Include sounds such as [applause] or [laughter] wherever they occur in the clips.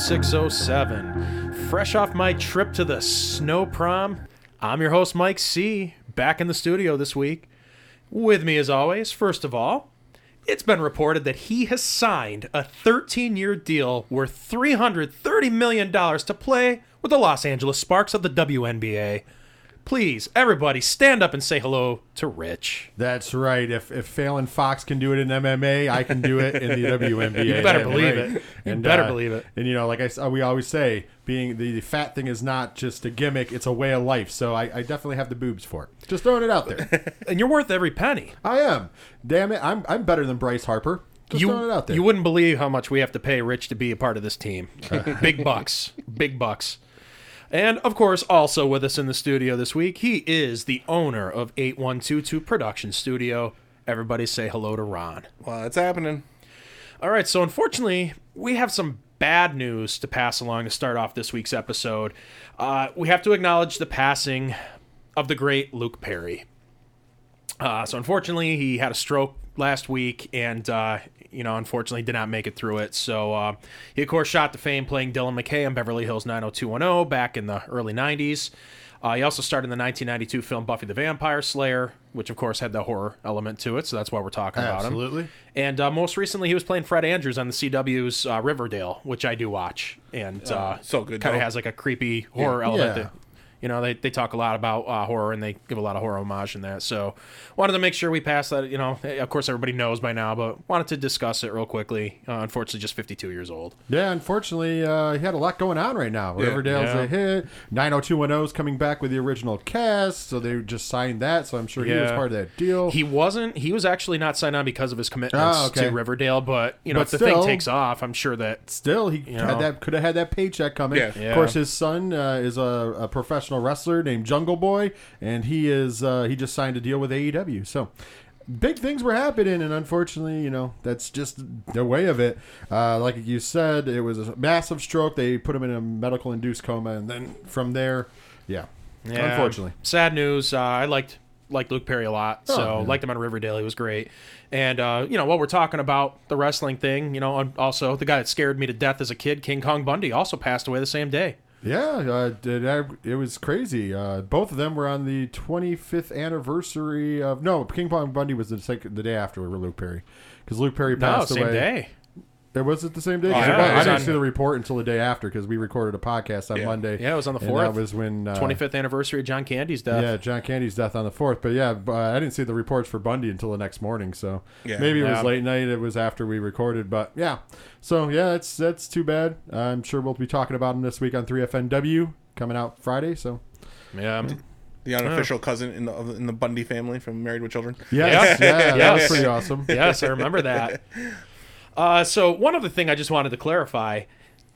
607. Fresh off my trip to the snow prom, I'm your host, Mike C., back in the studio this week. With me, as always, first of all, it's been reported that he has signed a 13 year deal worth $330 million to play with the Los Angeles Sparks of the WNBA. Please, everybody, stand up and say hello to Rich. That's right. If if Fallon Fox can do it in MMA, I can do it in the [laughs] WNBA. You better believe right. it. You better believe it. And you know, like I uh, we always say, being the, the fat thing is not just a gimmick; it's a way of life. So I, I definitely have the boobs for it. Just throwing it out there. [laughs] And you're worth every penny. I am. Damn it, I'm I'm better than Bryce Harper. Just throwing it out there. You wouldn't believe how much we have to pay Rich to be a part of this team. [laughs] Big bucks. Big bucks. And of course, also with us in the studio this week, he is the owner of 8122 Production Studio. Everybody say hello to Ron. Well, it's happening. All right, so unfortunately, we have some bad news to pass along to start off this week's episode. Uh, we have to acknowledge the passing of the great Luke Perry. Uh, so unfortunately, he had a stroke last week, and uh, you know, unfortunately, did not make it through it. So uh, he, of course, shot to fame playing Dylan McKay on Beverly Hills 90210 back in the early '90s. Uh, he also starred in the 1992 film Buffy the Vampire Slayer, which of course had the horror element to it. So that's why we're talking about him. Absolutely. And uh, most recently, he was playing Fred Andrews on the CW's uh, Riverdale, which I do watch, and uh, so good, Kind of has like a creepy horror element. Yeah. You know, they, they talk a lot about uh, horror and they give a lot of horror homage in that. So wanted to make sure we pass that. You know, of course everybody knows by now, but wanted to discuss it real quickly. Uh, unfortunately, just 52 years old. Yeah, unfortunately, uh, he had a lot going on right now. Riverdale's Yeah. a hit. 90210 is coming back with the original cast, so they just signed that. So I'm sure he was part of that deal. He wasn't. He was actually not signed on because of his commitments Oh, okay. to Riverdale. But you know, But if the thing takes off, I'm sure that Still, he know? had that could have had that paycheck coming. Yeah. Yeah. Of course, his son uh, is a, a professional wrestler named Jungle Boy, and he is uh, he just signed a deal with AEW. So big things were happening, and unfortunately, you know that's just the way of it. Uh, like you said, it was a massive stroke. They put him in a medical induced coma, and then from there, yeah, Yeah, unfortunately. sad news. Uh, I liked liked Luke Perry a lot, Oh, so yeah. liked him on Riverdale. He was great. And uh, you know, while we're talking about the wrestling thing, you know, also the guy that scared me to death as a kid, King Kong Bundy, also passed away the same day. Yeah, uh, did I, it was crazy. Uh, both of them were on the 25th anniversary of no King Kong Bundy was the second, the day after Luke Perry because Luke Perry No, passed same away. day. It was it the same day? Oh, 'Cause yeah, I, it was didn't on- see the report until the day after because we recorded a podcast on Yeah. Monday. Yeah, it was on the 4th. That was when uh, 25th anniversary of John Candy's death. Yeah, John Candy's death on the fourth. But yeah, but I didn't see the reports for Bundy until the next morning. So Yeah. maybe it was late night. It was after we recorded. But yeah, so yeah, that's that's too bad. I'm sure we'll be talking about him this week on 3FNW coming out Friday. So yeah. The unofficial cousin in the in the Bundy family from Married with Children. yes, yeah, that [laughs] Yes. was pretty awesome. yes, I remember that. [laughs] Uh, so one other thing I just wanted to clarify: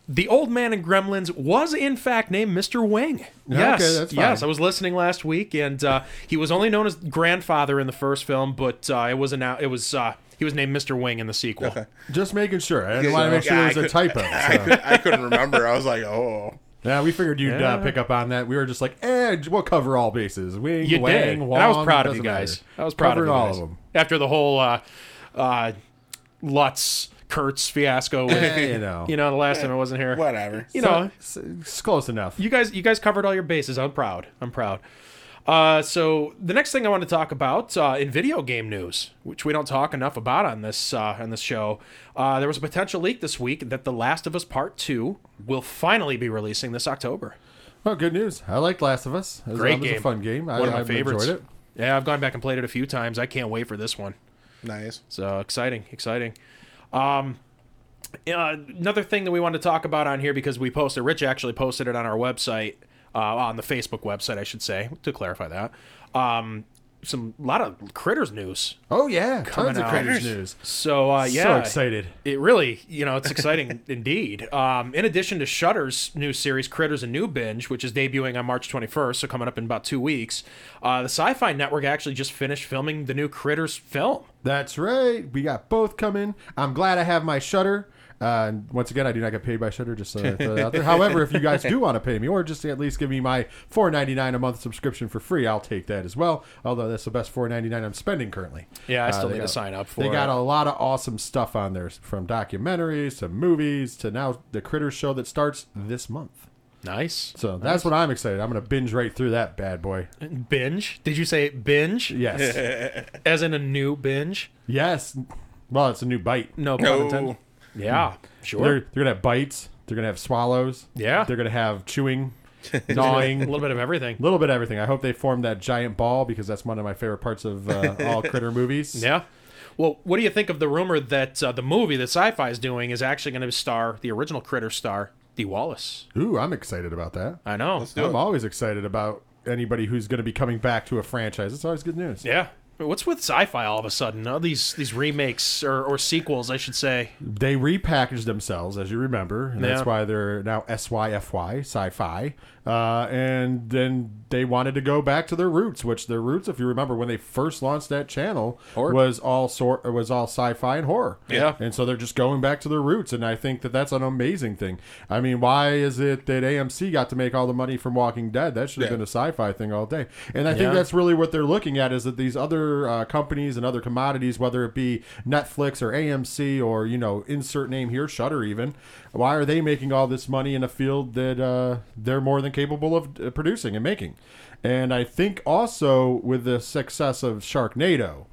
the old man in Gremlins was in fact named Mr. Wing. Yes, okay, that's fine. yes, I was listening last week, and uh, he was only known as grandfather in the first film, but uh, it was now it was uh, he was named Mr. Wing in the sequel. Okay. Just making sure. I didn't want to make sure yeah, there was I a could- typo. [laughs] I, so. could, I couldn't remember. I was like, oh. Yeah, we figured you'd Yeah. uh, pick up on that. We were just like, eh, we'll cover all bases. Wing, You Wang, did. And Wong, I was proud of you guys. matter. I was proud Covering of you all guys. of them. After the whole uh, uh, Lutz Kurtz fiasco, with, Eh, you know. you know, the last time I wasn't here. Whatever. You know, So, it's, it's close enough. you guys you guys covered all your bases i'm proud i'm proud uh, so the next thing i want to talk about uh, in video game news which we don't talk enough about on this uh, on this show uh, there was a potential leak this week that the last of us part 2 will finally be releasing this october Oh, good news. I liked Last of Us. It was, Great it was game. a fun game. I, one of my I've favorites enjoyed it. yeah i've gone back and played it a few times i can't wait for this one Nice. so exciting exciting um, uh, another thing that we want to talk about on here because we posted, Rich actually posted it on our website, uh, on the Facebook website, I should say, to clarify that. Um, some lot of critters news. Oh yeah, Coming tons of out. critters news. So uh, yeah, So excited. It really, you know, it's exciting [laughs] indeed. Um, in addition to Shudder's new series, Critters: A New Binge, which is debuting on March 21st, so coming up in about two weeks, uh, the Sci-Fi Network actually just finished filming the new Critters film. That's right. We got both coming. I'm glad I have my shudder. Uh, and once again, I do not get paid by Shudder, just so [laughs] I throw that out there. However, if you guys do want to pay me, or just at least give me my $4.99 a month subscription for free, I'll take that as well. Although that's the best $4.99 I'm spending currently. Yeah, I Uh, still they need to sign up for They got a lot of awesome stuff on there, from documentaries to movies to now the Critters show that starts this month. Nice. So that's what I'm excited. I'm going to binge right through that bad boy. Binge? Did you say binge? Yes. [laughs] As in a new binge? yes. Well, it's a new bite. No pun No. Intended. Yeah, sure. They're, they're gonna have bites. They're gonna have swallows. Yeah. They're gonna have chewing, [laughs] gnawing, a little bit of everything. a little bit of everything. I hope they form that giant ball because that's one of my favorite parts of uh, [laughs] all critter movies. Yeah. Well, what do you think of the rumor that uh, the movie that Sci-Fi is doing is actually going to star the original Critter star, Dee Wallace? Ooh, I'm excited about that. I know. I'm it. always excited about anybody who's going to be coming back to a franchise. It's always good news. Yeah. What's with sci-fi all of a sudden? All these these remakes or, or sequels, I should say. They repackaged themselves, as you remember, and that's why they're now SYFY, sci-fi. Uh, and then they wanted to go back to their roots, which their roots, if you remember, when they first launched that channel, Horror. was all sort was all sci-fi and horror. Yeah. and so they're just going back to their roots, and I think that that's an amazing thing. I mean, why is it that AMC got to make all the money from Walking Dead? That should have Yeah. been a sci-fi thing all day. And I think Yeah. that's really what they're looking at is that these other uh, companies and other commodities, whether it be Netflix or AMC or you know insert name here, Shudder even, why are they making all this money in a field that uh, they're more than capable of uh, producing and making? And I think also with the success of Sharknado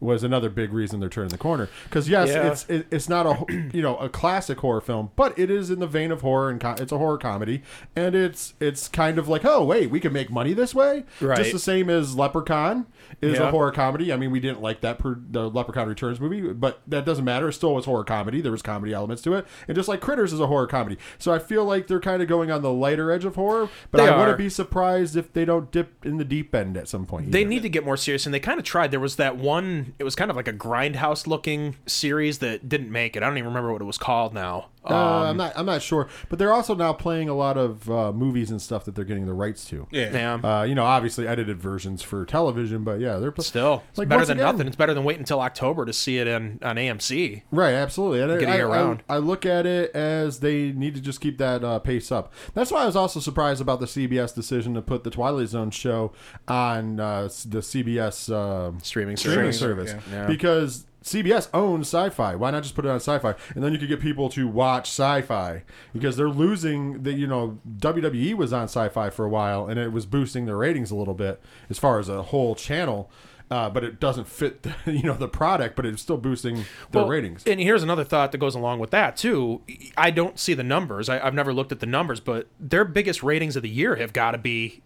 was another big reason they're turning the corner because yes Yeah. it's it, it's not a [clears throat] you know a classic horror film but it is in the vein of horror and co- it's a horror comedy and it's it's kind of like oh wait we can make money this way Right. just the same as leprechaun is Yeah. a horror comedy i mean we didn't like that per, the leprechaun returns movie but that doesn't matter it still was horror comedy there was comedy elements to it and just like critters is a horror comedy so i feel like they're kind of going on the lighter edge of horror but They i wouldn't be surprised if they don't dip in the deep end at some point They either. need to get more serious, and they kind of tried. There was that one. It was kind of like a grindhouse looking series that didn't make it. I don't even remember what it was called now. Uh, Um, I'm not. I'm not sure, but they're also now playing a lot of uh, movies and stuff that they're getting the rights to. Yeah. yeah. Uh, you know, obviously edited versions for television, but yeah, they're pl- Still, it's Like, better than again- nothing. It's better than waiting until October to see it in on AMC. right. Absolutely, and I- Getting I, around. I, I look at it as they need to just keep that uh, pace up. That's why I was also surprised about the CBS decision to put the Twilight Zone show on uh, the CBS um Streaming streaming service. service Yeah. because CBS owns Sci-Fi. Why not just put it on Sci-Fi, and then you could get people to watch Sci-Fi because they're losing. The you know WWE was on Sci-Fi for a while, and it was boosting their ratings a little bit as far as a whole channel. Uh, but it doesn't fit, the, [laughs] you know, the product, but it's still boosting their Well, ratings. And here's another thought that goes along with that too. I don't see the numbers. I, I've never looked at the numbers, but their biggest ratings of the year have got to be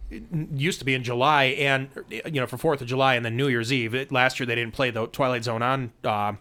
used to be in July and you know for Fourth of July and then New Year's Eve. It, last year they didn't play the Twilight Zone on. Uh,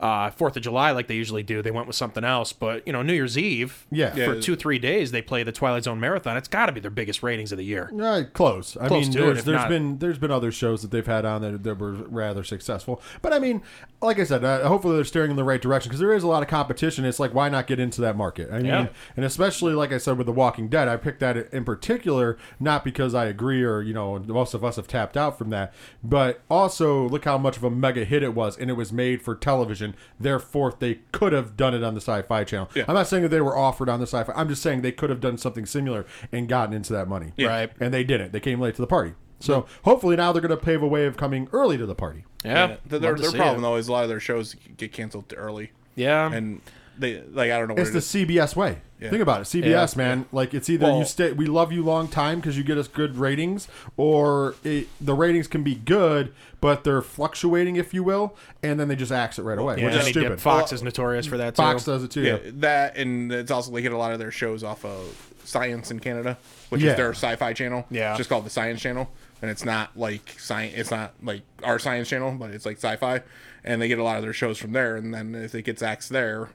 uh, Fourth of July, like they usually do, they went with something else. But you know, New Year's Eve, Yeah. for two three days, they play the Twilight Zone marathon. It's got to be their biggest ratings of the year. Right, close. I Close mean, to it, there's, if there's not- been there's been other shows that they've had on that, that were rather successful. But I mean, like I said, uh, hopefully they're steering in the right direction because there is a lot of competition. It's like why not get into that market? I mean, Yeah. and especially like I said with The Walking Dead, I picked that in particular not because I agree or you know most of us have tapped out from that, but also look how much of a mega hit it was, and it was made for television. Therefore, they could have done it on the Sci-Fi Channel. Yeah. I'm not saying that they were offered on the Sci-Fi. I'm just saying they could have done something similar and gotten into that money Right. and they didn't. They came late to the party. So hopefully now they're going to pave a way of coming early to the party. Yeah, Yeah. Their, their problem it. though is a lot of their shows get canceled early, Yeah, and they like I don't know what It's it the is. CBS way. Yeah. Think about it, CBS man. Like it's either you stay, we love you long time because you get us good ratings, or it, the ratings can be good, but they're fluctuating, if you will, and then they just axe it right away, yeah. which is stupid. Fox is notorious for that too. Fox does it too. yeah, Yeah. that and it's also they get a lot of their shows off of Science in Canada, which Yeah. is their sci-fi channel. Yeah. it's just called the Science Channel, and it's not like science. It's not like our Science Channel, but it's like sci-fi, and they get a lot of their shows from there. And then if it gets axed there,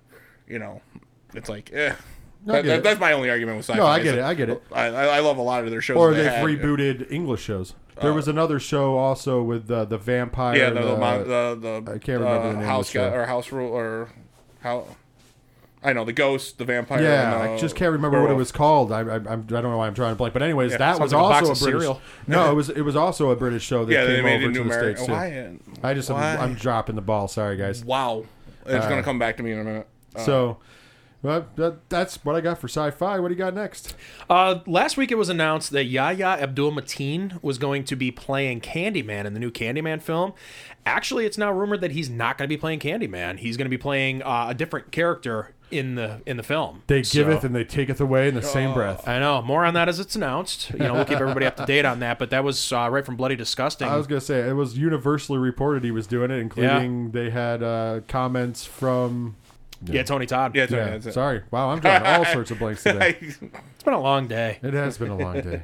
you know, it's like, eh. That, that- that's my only argument with sci-fi. No, I get it, I get it. I, I I love a lot of their shows. Or they they've had. rebooted English shows. There was another show also with uh, the vampire. Yeah, the the, the- the, the I can't remember uh, the name of house the show. or house rule or how. I know the ghost, the vampire. Yeah, and, I uh, just can't remember what it was called. I, I, I'm, don't know why I'm trying to blank. But anyways, Yeah, that was like a also a of British. cereal. No, it [laughs] was it was also a British show that Yeah, they came made over to the America. states too. Why? I just? I'm, I'm dropping the ball. Sorry guys. Wow, it's gonna come back to me in a minute. Uh, So, well, that, that's what I got for sci-fi. What do you got next? Uh, last week it was announced that Yahya Abdul Mateen was going to be playing Candyman in the new Candyman film. Actually, it's now rumored that he's not going to be playing Candyman. He's going to be playing uh, a different character in the in the film. They So- giveth and they taketh away in the same breath. I know more on that as it's announced. You know, we'll keep everybody up to date on that. But that was uh, right from Bloody Disgusting. I was gonna say it was universally reported he was doing it, including they had uh, comments from. Yeah, Tony Todd. yeah, it's, Yeah, it's, sorry. Wow, I'm drawing all [laughs] sorts of blanks today. It's been a long day. It has been a long day,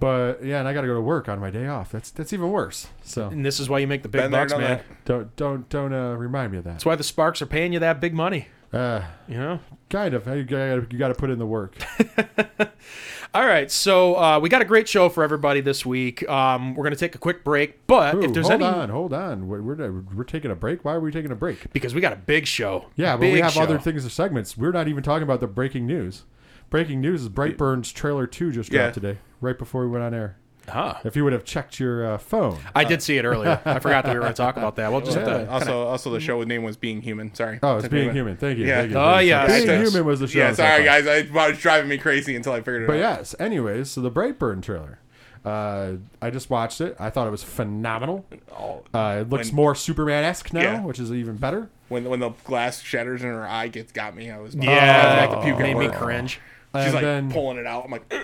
but yeah, and I got to go to work on my day off. That's that's even worse. So And this is why you make the big Been there, bucks, done man. that. don't don't don't uh, remind me of that. That's why the Sparks are paying you that big money. Uh, You know. kind of. You got you got to put in the work. [laughs] All right, so uh, we got a great show for everybody this week. Um, we're gonna take a quick break, but Ooh, if there's hold any, on, hold on. We're, we're we're taking a break. Why are we taking a break? because we got a big show. Yeah, but we have show. other things or segments. We're not even talking about the breaking news. Breaking news is Brightburn's trailer two just dropped Yeah. today, right before we went on air. Huh. If you would have checked your uh, phone, I did see it earlier. [laughs] I forgot that we were going to talk about that. We'll just have Yeah. to. also, also the show name was Being Human. Sorry. oh, it's being me a minute. human. Thank you. Yeah. Thank you. Oh, yeah. being I- human was the show. Yeah, sorry guys. I, it was driving me crazy until I figured it out. But out. yes, anyways, so the Brightburn trailer. Uh, I just watched it. I thought it was phenomenal. Oh, Uh, it looks When- more Superman esque now, Yeah. which is even better. when when the glass shatters in her eye gets got me. I was Yeah, I was about to puke at made me work. cringe. She's And like then pulling it out. I'm like, "Ugh."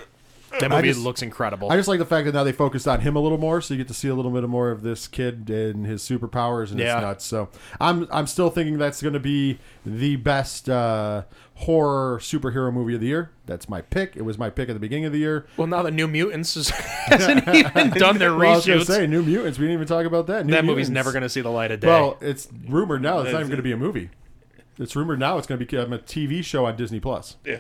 That movie just- looks incredible. I just like the fact that now they focused on him a little more, so you get to see a little bit more of this kid and his superpowers and Yeah. it's nuts. So I'm I'm still thinking that's going to be the best uh, horror superhero movie of the year. That's my pick. It was my pick at the beginning of the year. well, now that New Mutants is, [laughs] [laughs] hasn't even done their Well, I was going to reshoots, say New Mutants. We didn't even talk about that. New that movie's never going to see the light of day. Well, it's rumored now it's not even going to be a movie. It's rumored now it's going to become a TV show on Disney Plus. yeah.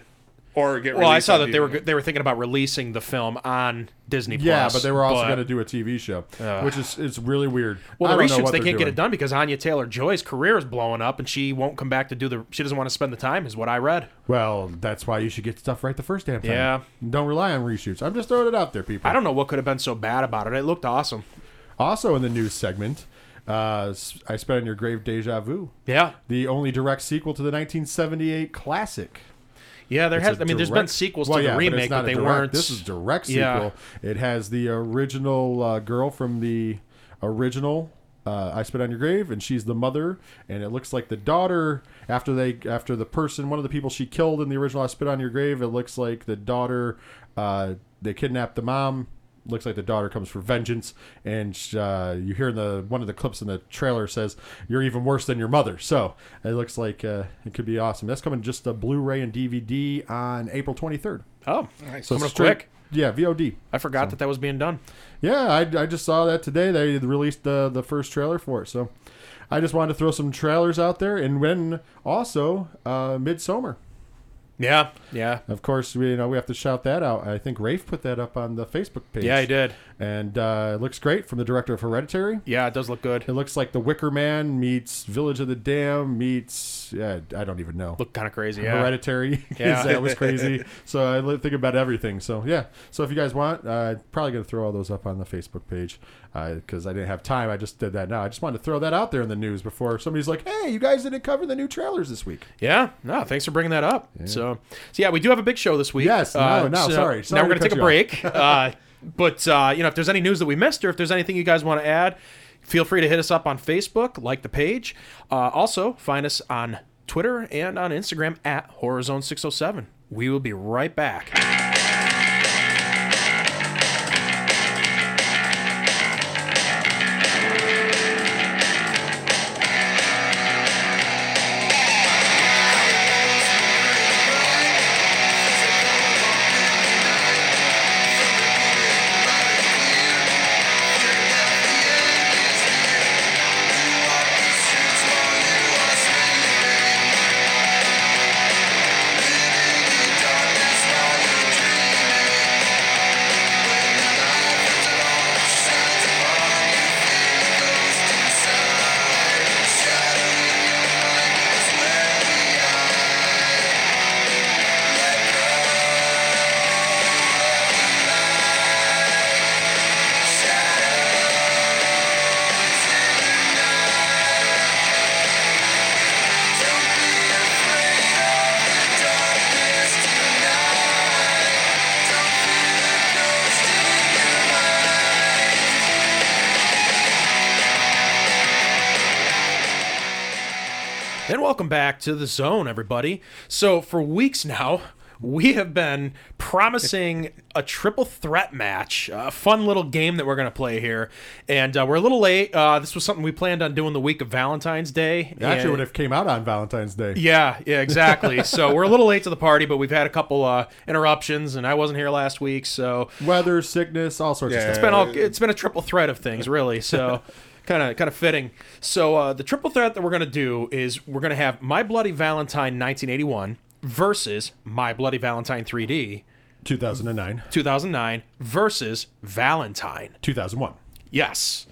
Or get. well, I saw on that they were they were thinking about releasing the film on Disney Plus. Yeah, but they were also but- going to do a TV show, which is it's really weird. Well, the reshoots they can't get it done because Anya Taylor Joy's career is blowing up, and she won't come back to do the. She doesn't want to spend the time, is what I read. Well, that's why you should get stuff right the first damn time. Yeah. Don't rely on reshoots. I'm just throwing it out there, people. I don't know what could have been so bad about it. It looked awesome. Also in the news segment, uh, s- I spit on your grave deja vu. Yeah, The only direct sequel to the 1978 classic. Yeah. There It's has. I mean, there's been sequels well, to the but it's remake, not but, they direct- weren't. This is direct Yeah. sequel. It has the original uh, girl from the original. Uh, I spit on your grave, and she's the mother, and it looks like the daughter. After they, after the person, one of the people she killed in the original I spit on your grave, it looks like the daughter. Uh, they kidnapped the mom. Looks like the daughter comes for vengeance, and uh, you hear in the one of the clips in the trailer says, "You're even worse than your mother." So it looks like uh, it could be awesome. That's coming just a Blu-ray and DVD on April 23rd. oh, Nice. coming up straight- quick. Yeah, VOD. I forgot that that was being done. Yeah, I, I just saw that today. They released the the first trailer for it, so I just wanted to throw some trailers out there. And when also uh, Midsommar, Yeah, yeah, of course, we you know we have to shout that out. I think Rafe put that up on the Facebook page. yeah. he did. and uh, it looks great from the director of Hereditary. Yeah, it does look good. It looks like The Wicker Man meets Village of the Damned meets yeah, I don't even know. Look kind of crazy. Yeah. Hereditary. [laughs] Yeah. that was crazy. [laughs] so I think about everything. So yeah. So if you guys want, uh, probably gonna throw all those up on the Facebook page because I didn't have time. I just did that now. I just wanted to throw that out there in the news before somebody's like, "Hey, you guys didn't cover the new trailers this week." Yeah, no, thanks for bringing that up. So, so yeah, we do have a big show this week. Uh, Yes, no, no, so sorry. Sorry now we're gonna take a break. [laughs] uh, but uh, you know, if there's any news that we missed, or if there's anything you guys want to add, feel free to hit us up on Facebook, like the page. Uh, also, find us on Twitter and on Instagram at HorrorZone607. We will be right back. Welcome back to the zone, everybody. So, for weeks now, we have been promising a triple threat match, a fun little game that we're going to play here. And uh, we're a little late. Uh, this was something we planned on doing the week of Valentine's Day. It actually And- would have came out on Valentine's Day. Yeah, yeah, exactly. so, we're a little late to the party, but we've had a couple uh, interruptions, and I wasn't here last week. So, Weather, sickness, all sorts Yeah. of it's stuff. been all it's been a triple threat of things really so [laughs] kind of kind of fitting. So uh, the triple threat that we're going to do is we're going to have my bloody valentine 1981 versus my bloody valentine 3d 2009, 2009 versus valentine. 2001. yes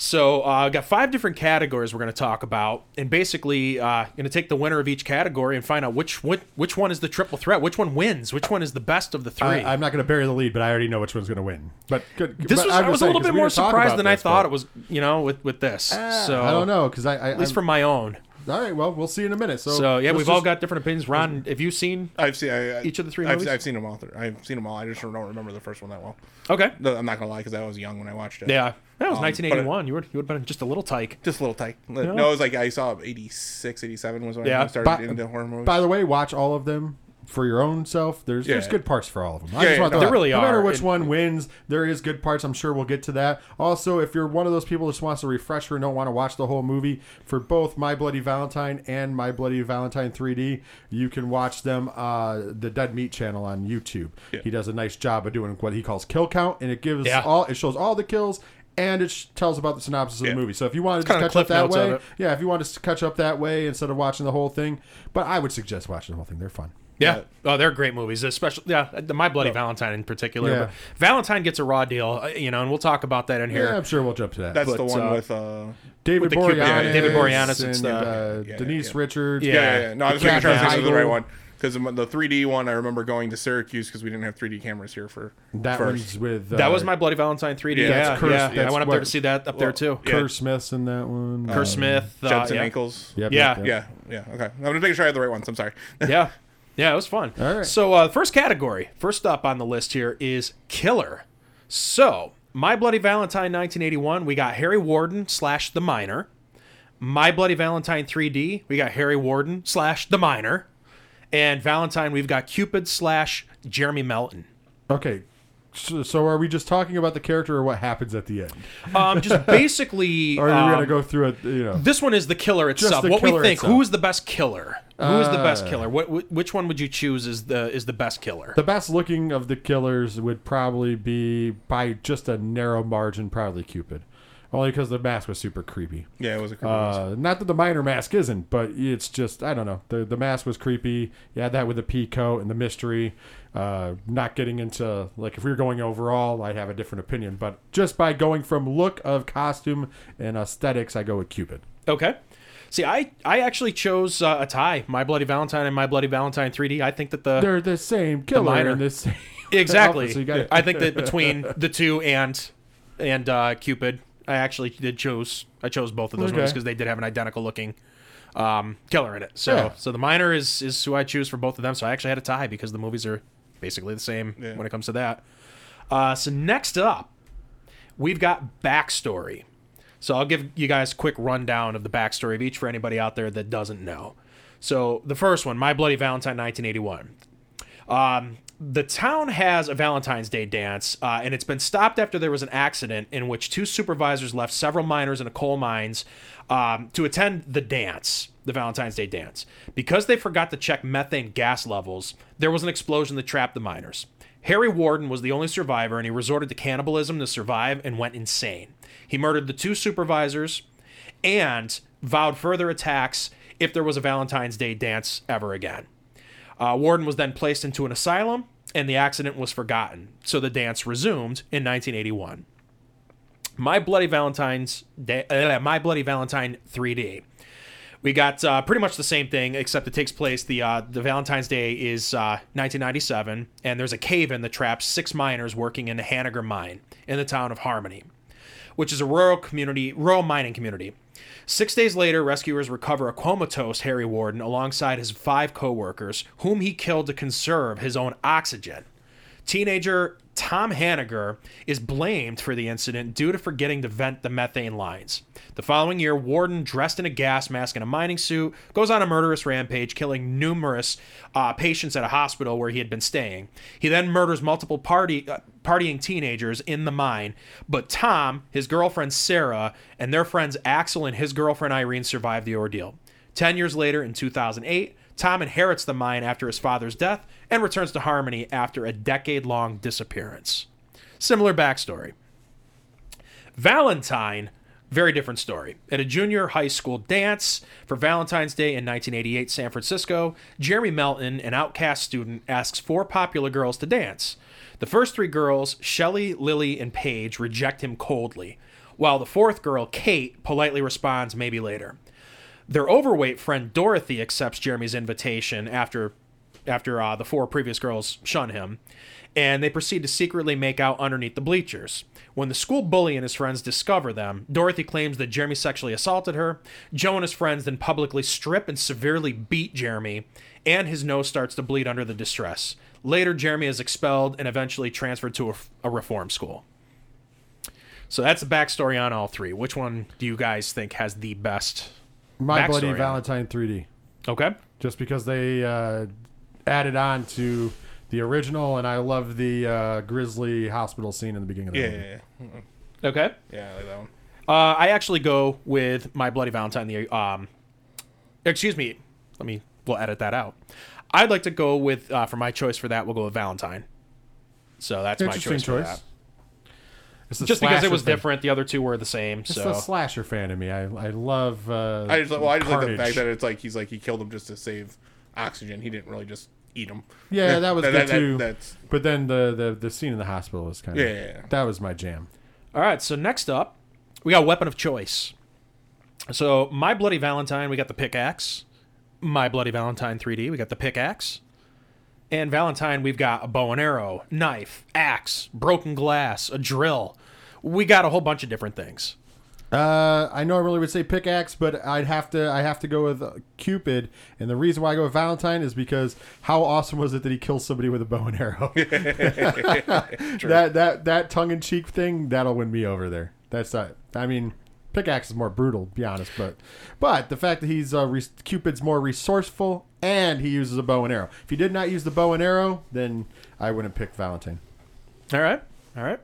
so uh, I've got five different categories we're going to talk about, and basically uh, going to take the winner of each category and find out which which which one is the triple threat, which one wins, which one is the best of the three. I, I'm not going to bury the lead, but I already know which one's going to win. But good. this but was I'm was just a little bit more surprised about than I thought but- it was, you know, with with this. so I don't know because I, I At least I'm- for my own. all right. Well, we'll see in a minute. So, So yeah, we've all got different opinions. Ron, have you seen? I've seen I, I- Each of the three I've, movies? I've seen them all. th- I've seen them all. I just don't remember the first one that well. Okay. I'm not gonna lie because I was young when I watched it. Yeah, that was Um, 1981. you were you would have been just a little tyke. just a little tight. No, it was like I saw 86, 87 was when Yeah. I started By- into horror movies. By the way, watch all of them for your own self. There's there's good parts for all of them. I Yeah, just yeah, want no, to- there really no matter are. which And- one wins, there is good parts. I'm sure we'll get to that. Also, if you're one of those people that just wants a refresher and don't want to watch the whole movie, for both My Bloody Valentine and My Bloody Valentine 3D, you can watch them uh, the Dead Meat channel on YouTube. Yeah. He does a nice job of doing what he calls kill count, and it gives Yeah. all it shows all the kills. And it sh- tells about the synopsis of Yeah. the movie. So if you want to catch up that way, yeah, if you want to catch up that way instead of watching the whole thing, but I would suggest watching the whole thing. They're fun. Yeah. Oh, they're great movies, especially yeah, My Bloody Valentine in particular. Yeah. But Valentine gets a raw deal, uh, you know, and we'll talk about that in Yeah, here. I'm sure we'll jump to that. That's but, the one uh, with uh, David the Boreanaz, yeah, David Boreanaz, it's and the- uh, yeah, Denise yeah. Richards. Yeah. yeah, yeah, yeah. No, I was making sure I was thinking of the right one because the 3D one I remember going to Syracuse because we didn't have 3D cameras here for That first. one's with uh, that was My Bloody Valentine 3D. Yeah, Yeah, that's yeah. Curse- I went up there to see that up there well, too. yeah. Kerr Smith's in that one. Kerr Um, Smith, uh, Jensen yeah. Ackles. Yep, Yeah. yep, yep. Yeah, yeah. Okay, I'm just making sure I had the right ones. I'm sorry. [laughs] yeah. Yeah, it was fun. All right. So, uh, first category, first up on the list here is killer. So, My Bloody Valentine 1981, we got Harry Warden slash the Miner. My Bloody Valentine 3D, we got Harry Warden slash the Miner. And Valentine, we've got Cupid slash Jeremy Melton. Okay. So, so are we just talking about the character or what happens at the end? Um, just [laughs] basically, Or are we um, gonna go through it? You know, this one is the killer itself. the what killer we think? itself. Who is the best killer? Who is the best Uh, killer? What, which one would you choose is the is the best killer? the best looking of the killers would probably be by just a narrow margin, probably Cupid, only because the mask was super creepy. Yeah, it was a creepy Uh, not that the miner mask isn't, but it's just I don't know. The the mask was creepy. You had that with the pea coat and the mystery. Uh, not getting into like if we were going overall, I'd have a different opinion. But just by going from look of costume and aesthetics, I go with Cupid. Okay. See, I I actually chose uh, a tie, My Bloody Valentine and My Bloody Valentine 3D. I think that the They're the same killer miner. and the same [laughs] exactly. So you got I think that between the two and and uh, Cupid, I actually did chose I chose both of those Okay. movies because they did have an identical looking um, killer in it. So Yeah. so the miner is is who I choose for both of them. So I actually had a tie because the movies are basically the same Yeah. when it comes to that. Uh, so next up, we've got backstory. So I'll give you guys a quick rundown of the backstory of each for anybody out there that doesn't know. So the first one, My Bloody Valentine, 1981. Um, the town has a Valentine's Day dance, uh, and it's been stopped after there was an accident in which two supervisors left several miners in a coal mines um, to attend the dance, the Valentine's Day dance. Because they forgot to check methane gas levels, there was an explosion that trapped the miners. Harry Warden was the only survivor, and he resorted to cannibalism to survive and went insane. He murdered the two supervisors and vowed further attacks if there was a Valentine's Day dance ever again. Uh, Warden was then placed into an asylum, and the accident was forgotten. So the dance resumed in 1981. My Bloody Valentine's Day, uh, My Bloody Valentine 3D. We got uh, pretty much the same thing, except it takes place. The uh, the Valentine's Day is uh, 1997, and there's a cave-in that traps six miners working in the Hanniger mine in the town of Harmony, which is a rural community, rural mining community. Six days later, rescuers recover a comatose Harry Warden alongside his five coworkers, whom he killed to conserve his own oxygen. Teenager Tom Hanniger is blamed for the incident due to forgetting to vent the methane lines. The following year, Warden, dressed in a gas mask and a mining suit, goes on a murderous rampage, killing numerous uh, patients at a hospital where he had been staying. He then murders multiple party uh, partying teenagers in the mine, but Tom, his girlfriend Sarah, and their friends Axel and his girlfriend Irene survive the ordeal. Ten years later, in 2008, Tom inherits the mine after his father's death and returns to Harmony after a decade long disappearance. Similar backstory. Valentine, very different story. At a junior high school dance for Valentine's Day in 1988 San Francisco, Jeremy Melton, an outcast student, asks four popular girls to dance. The first three girls, Shelley, Lily, and Paige, reject him coldly, while the fourth girl, Kate, politely responds maybe later. Their overweight friend Dorothy accepts Jeremy's invitation after after uh, the four previous girls shun him, and they proceed to secretly make out underneath the bleachers. When the school bully and his friends discover them, Dorothy claims that Jeremy sexually assaulted her. Joe and his friends then publicly strip and severely beat Jeremy, and his nose starts to bleed under the distress. Later, Jeremy is expelled and eventually transferred to a, a reform school. So that's the backstory on all three. Which one do you guys think has the best? My Backstory Bloody on it. Valentine 3D. Okay. Just because they uh, added on to the original, and I love the uh, Grisly hospital scene in the beginning of the Yeah, movie. yeah, yeah. Okay. Yeah, I like that one. Uh, I actually go with My Bloody Valentine. The um, excuse me. Let me. We'll edit that out. I'd like to go with uh, for my choice for that. We'll go with Valentine. So that's my Interesting choice, for that. It's Just because it was fan- different, the other two were the same. It's So the slasher fan in me. I I love. Uh, I just well, I just like the fact that it's like he's like he killed him just to save oxygen. He didn't really just eat him. Yeah, that was good too. that's But then the, the the scene in the hospital was kind of Yeah, yeah, yeah. that was my jam. all right. So next up, we got weapon of choice. So my Bloody Valentine, we got the pickaxe. My Bloody Valentine 3D, we got the pickaxe. And Valentine, we've got a bow and arrow, knife, axe, broken glass, a drill. We got a whole bunch of different things. Uh, I normally would say pickaxe, but I'd have to I have to go with uh, Cupid, and the reason why I go with Valentine is because how awesome was it that he kills somebody with a bow and arrow? [laughs] [laughs] that that that tongue in cheek thing that'll win me over there. That's not. I mean, pickaxe is more brutal, to be honest, but but the fact that he's uh, re- Cupid's more resourceful and he uses a bow and arrow. If he did not use the bow and arrow, then I wouldn't pick Valentine. All right. All right.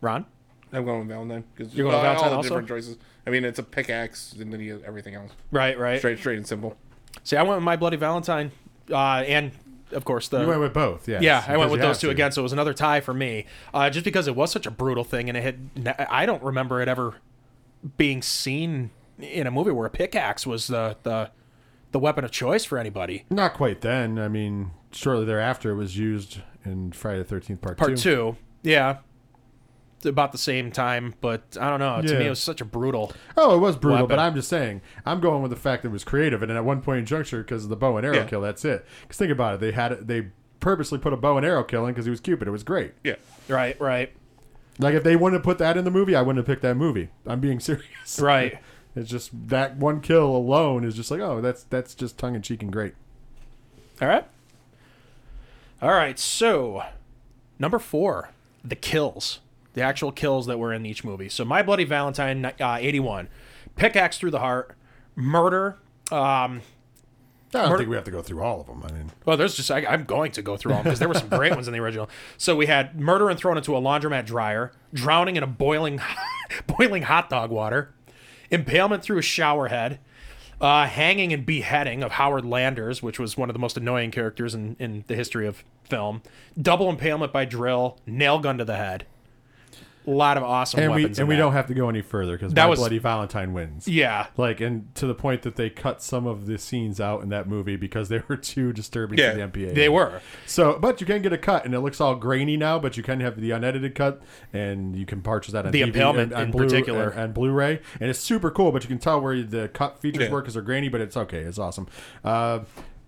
Ron? I'm going with Valentine because You're going with Valentine all the also? different choices. I mean, it's a pickaxe and then he has everything else. Right, right. Straight, straight and simple. See, I went with My Bloody Valentine. Uh, and, of course, the. You went with both, yes, Yeah, I went with those two to. again, so it was another tie for me. Uh, just because it was such a brutal thing, and it had, I don't remember it ever being seen in a movie where a pickaxe was the the, the weapon of choice for anybody. Not quite then. I mean, shortly thereafter, it was used in Friday the Thirteenth Part, Part Two. two, yeah, It's about the same time, but I don't know. To Yeah. me, it was such a brutal. Oh, it was brutal, Weapon. but I'm just saying, I'm going with the fact that it was creative, and at one point in juncture, because of the bow and arrow Yeah. kill, that's it. Because think about it, they had it, they purposely put a bow and arrow kill in because he was Cupid. It was great. Yeah. Right, right, Like if they wouldn't have put that in the movie, I wouldn't have picked that movie. I'm being [laughs] serious. right. It's just that one kill alone is just like, oh, that's that's just tongue in cheek and great. All right. All right. So, number four, the kills, the actual kills that were in each movie. So, My Bloody Valentine, uh, eighty-one, pickaxe through the heart, murder. Um, I don't Mur- think we have to go through all of them. I mean, well, there's just I, I'm going to go through all because there were some great ones in the original. So we had murder and thrown into a laundromat dryer, drowning in a boiling, [laughs] boiling hot dog water, impalement through a shower head, uh, hanging and beheading of Howard Landers, which was one of the most annoying characters in, in the history of film, double impalement by drill, nail gun to the head. A lot of awesome and we weapons. and we that. don't have to go any further because That my was- bloody Valentine wins. Yeah, Like, and to the point that they cut some of the scenes out in that movie because they were [laughs] too disturbing Yeah, to the MPA. they were. So, but you can get a cut, and it looks all grainy now. But you can have the unedited cut, and you can purchase that on The DVD impalement and, on in Blu- particular. and, and Blu-ray, and it's super cool. But you can tell where the cut features Yeah. were because they're grainy, but it's okay. It's awesome. Uh,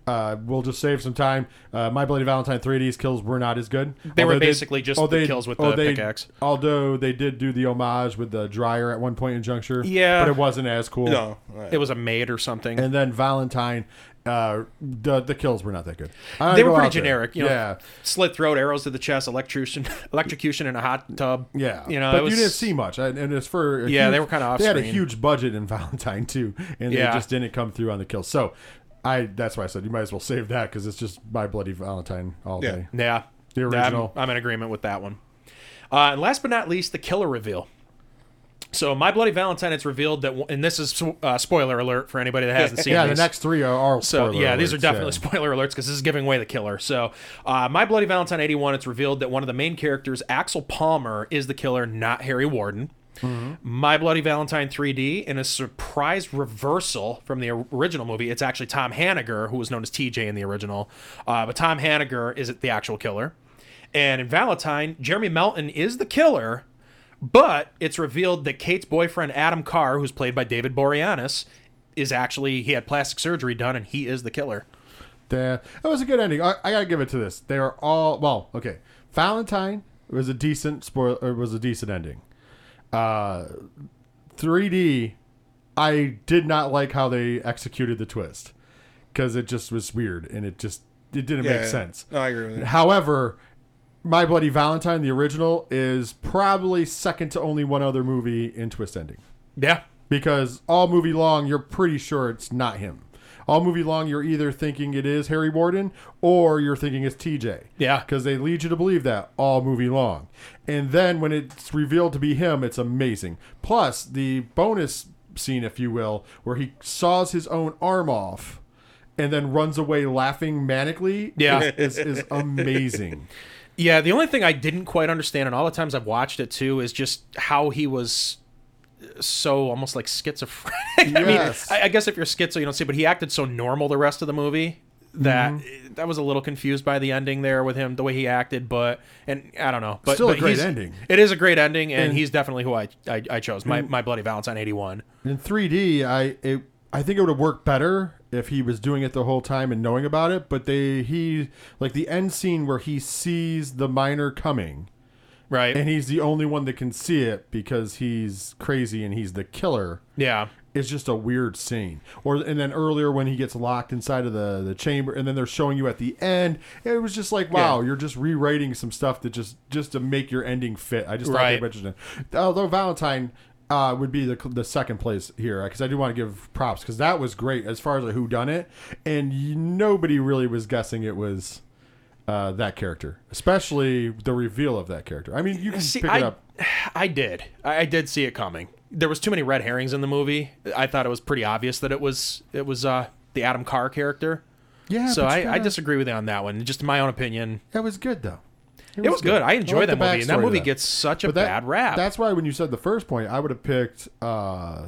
uh, we'll just save some time. Uh, My Bloody Valentine 3D's kills were not as good. They were Although basically just the kills with the they- pickaxe. Although they did do the homage with the dryer at one point in juncture, Yeah. but it wasn't as cool. No. It was a maid or something. And then Valentine, uh, the the kills were not that good. I They were pretty out there. generic. You know, yeah, slit throat, arrows to the chest, electrocution, [laughs] electrocution in a hot tub. yeah. You know, but was, you didn't see much, I- and it's for Yeah, huge- they were kinda off They had a huge budget in [laughs] Valentine too, and Yeah. they just didn't come through on the kills. So, I that's why I said you might as well save that because it's just my bloody Valentine all Yeah. day. Yeah, The I'm- original. I'm, in agreement with that one. Uh, and last but not least, the killer reveal. So, My Bloody Valentine, it's revealed that, and this is uh, spoiler alert for anybody that hasn't [laughs] seen. Yeah, these. the next three are all So spoiler yeah, these are definitely yeah. spoiler alerts because this is giving away the killer. So, uh, My Bloody Valentine '81, it's revealed that one of the main characters, Axel Palmer, is the killer, not Harry Warden. Mm-hmm. My Bloody Valentine 3D, in a surprise reversal from the original movie, it's actually Tom Hanniger, who was known as TJ in the original, uh, but Tom Hanniger is the actual killer. And in Valentine, Jeremy Melton is the killer, but it's revealed that Kate's boyfriend Adam Carr, who's played by David Boreanaz, is actually he had plastic surgery done and he is the killer. That was a good ending. I, I gotta give it to this. They are all well. Okay, Valentine was a decent spoil. Was a decent ending. Uh, 3D, I did not like how they executed the twist because it just was weird and it just it didn't Yeah, make sense. No, I agree with you. However, My Bloody Valentine, the original, is probably second to only one other movie in twist ending Yeah. because all movie long you're pretty sure it's not him. All movie long you're either thinking it is Harry Warden or you're thinking it's TJ. Yeah. Because they lead you to believe that all movie long. And then when it's revealed to be him, it's amazing. Plus the bonus scene, if you will, where he saws his own arm off and then runs away laughing manically Yeah. is, is, is amazing. [laughs] Yeah, the only thing I didn't quite understand, and all the times I've watched it too, is just how he was so almost like schizophrenic. Yes. [laughs] I mean, I, I guess if you're schizo, you don't see, but he acted so normal the rest of the movie that Mm-hmm. that was a little confused by the ending there with him, the way he acted. But and I don't know, but Still a great ending. It is a great ending, and, And- he's definitely who I I, I chose. My my bloody Valentine eighty one. In 3D, I it, I think it would have worked better if he was doing it the whole time and knowing about it. But they he like the end scene where he sees the miner coming, Right. and he's the only one that can see it because he's crazy and he's the killer. yeah. It's just a weird scene. Or and then earlier when he gets locked inside of the the chamber, and then they're showing you at the end. It was just like, wow, you're just rewriting some stuff that just just to make your ending fit. I just thought Right. they mentioned it. Although Valentine uh, would be the the second place here because I do want to give props because that was great as far as a who done it, and nobody really was guessing it was. Uh, that character, especially the reveal of that character. I mean, you can See, pick I, it up. [sighs] I did. I, I did see it coming. There was too many red herrings in the movie. I thought it was pretty obvious that it was it was uh, the Adam Carr character. Yeah, so I, I disagree with you on that one. Just in my own opinion, That was good though. it was good. I enjoy like that the movie, and that movie that. gets such a that- bad rap. That's why when you said the first point, I would have picked uh,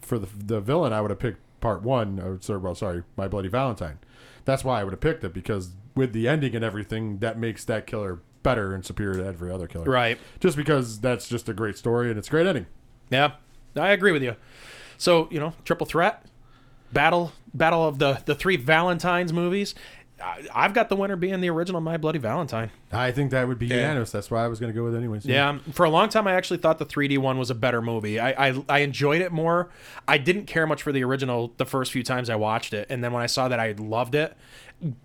for the the villain. I would have picked part one. Or, well, sorry, My Bloody Valentine. That's why I would have picked it because with the ending and everything, that makes that killer better and superior to every other killer. right. Just because that's just a great story and it's a great ending. Yeah, I agree with you. So you know, triple threat, battle, battle of the the three Valentines movies. I, I've got the winner being the original My Bloody Valentine. I think that would be unanimous. That's why I was going to go with it anyways. Yeah, um, for a long time, I actually thought the 3D one was a better movie. I, I I enjoyed it more. I didn't care much for the original the first few times I watched it, and then when I saw that I loved it,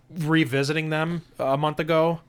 revisiting them a month ago,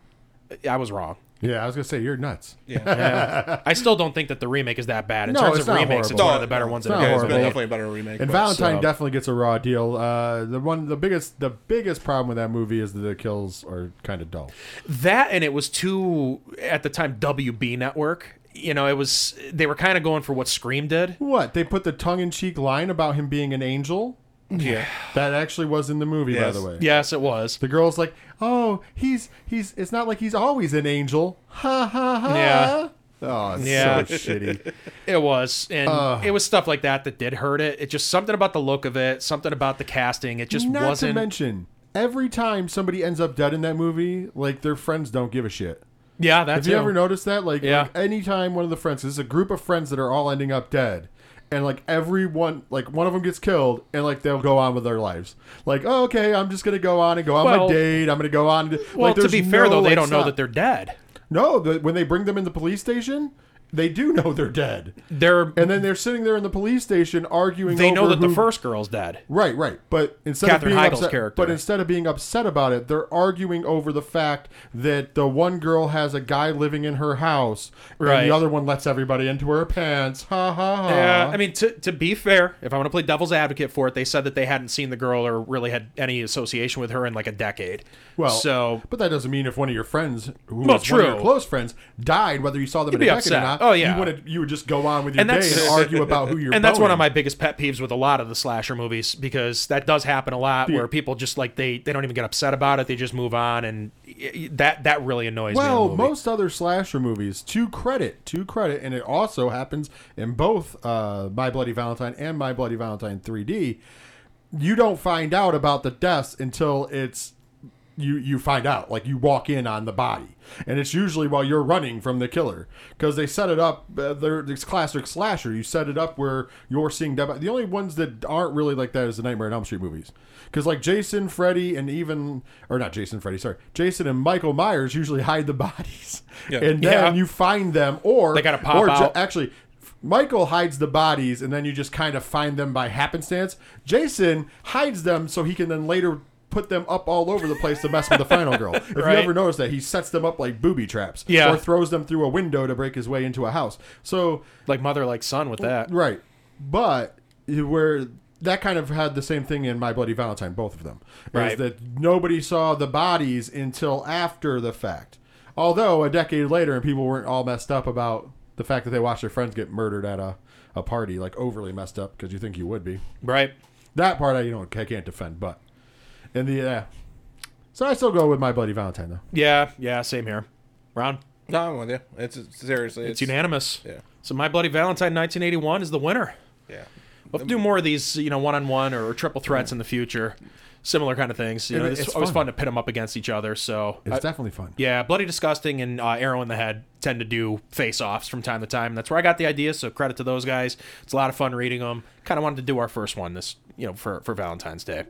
I was wrong. Yeah, I was going to say you're nuts. Yeah. [laughs] I still don't think that the remake is that bad. In No, terms it's of not remakes, it's horrible. one of the better ones. it's that not have yeah, it's ever been definitely a better remake. And but- Valentine so- definitely gets a raw deal. Uh, the one, the biggest, the biggest problem with that movie is that the kills are kind of dull. That and it was too at the time WB network. You know, it was they were kind of going for what Scream did. What they put the tongue-in-cheek line about him being an angel? Yeah. That actually was in the movie, by the way. Yes, it was. The girl's like, "Oh, he's he's. It's not like he's always an angel." Ha ha ha. Yeah. Oh, it's Yeah. so shitty. [laughs] It was, and it was stuff like that that did hurt it. It just something about the look of it, something about the casting. It just Not wasn't. Not to mention, every time somebody ends up dead in that movie, like their friends don't give a shit. yeah, that's Have you ever noticed that? Like, Yeah. like anytime one of the friends, this is a group of friends that are all ending up dead, and like everyone, like one of them gets killed, and like they'll go on with their lives. Like, oh, okay, I'm just gonna go on and go on Well- my date. I'm gonna go on. Well, like, to be fair no, though, they don't know that they're dead. No, the, when they bring them in the police station, they do know they're dead. They're And then they're sitting there in the police station arguing. they know that the first girl's dead. Right, right. But instead Katherine of being Heigl's upset, character. but instead of being upset about it, they're arguing over the fact that the one girl has a guy living in her house, Right. and the other one lets everybody into her pants. Ha ha ha. Yeah, I mean, to, to be fair, if I want to play devil's advocate for it, they said that they hadn't seen the girl or really had any association with her in like a decade. well, so but that doesn't mean if one of your friends, who Well, was one of your true. close friends, died, whether you saw them in a decade upset. or not. Oh, yeah. you would you would just go on with your And day that's- and argue [laughs] about who you're. and that's one of my biggest pet peeves with a lot of the slasher movies because that does happen a lot where people just like they they don't even get upset about it they just move on and that that really annoys me in Well, most other slasher movies, to credit, to credit, and it also happens in both uh, My Bloody Valentine and My Bloody Valentine 3D. You don't find out about the deaths until it's you you find out like you walk in on the body and it's usually while you're running from the killer because they set it up uh, they're it's classic slasher you set it up where you're seeing dead the only ones that aren't really like that is the nightmare on elm street movies because like jason freddy and even or not jason freddy sorry jason and michael myers usually [laughs] hide the bodies Yeah. and then Yeah. you find them or They gotta pop or out. actually Michael hides the bodies and then you just kind of find them by happenstance. Jason hides them so he can then later put them up all over the place to mess with the final girl. If Right. you ever notice that, he sets them up like booby traps. Yeah. Or throws them through a window to break his way into a house. So, like mother like son with that right. But where that kind of had the same thing in My Bloody Valentine, both of them. Is Right. that nobody saw the bodies until after the fact. Although a decade later and people weren't all messed up about the fact that they watched their friends get murdered at a, a party, like overly messed up because you think you would be. right That part I you know I can't defend, but in the uh, so I still go with My Bloody Valentine though. yeah yeah same here Ron No, I'm with you. It's, it's seriously. it's unanimous Yeah. so my bloody valentine 1981 is the winner Yeah. we'll have to do more of these you know one-on-one or triple threats in the future similar kind of things you know It- it's, it's always fun. fun to pit them up against each other so It's I- definitely fun. Yeah, Bloody Disgusting and uh, Arrow in the Head tend to do face offs from time to time. And that's where I got the idea, so credit to those guys. It's a lot of fun reading them. Kind of wanted to do our first one this, you know, for, for Valentine's Day.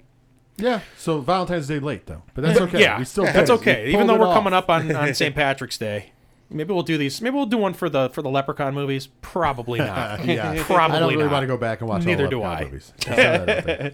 Yeah. So Valentine's Day late though, but that's okay. Yeah, we still that's did it. okay. We Even though it we're off. coming up on, on [laughs] St. Patrick's Day. Maybe we'll do these. Maybe we'll do one for the for the Leprechaun movies. Probably not. [laughs] yeah, [laughs] Probably I don't really not. want to go back and watch. all Neither the do Leprechaun I. Movies. Just throw that out there.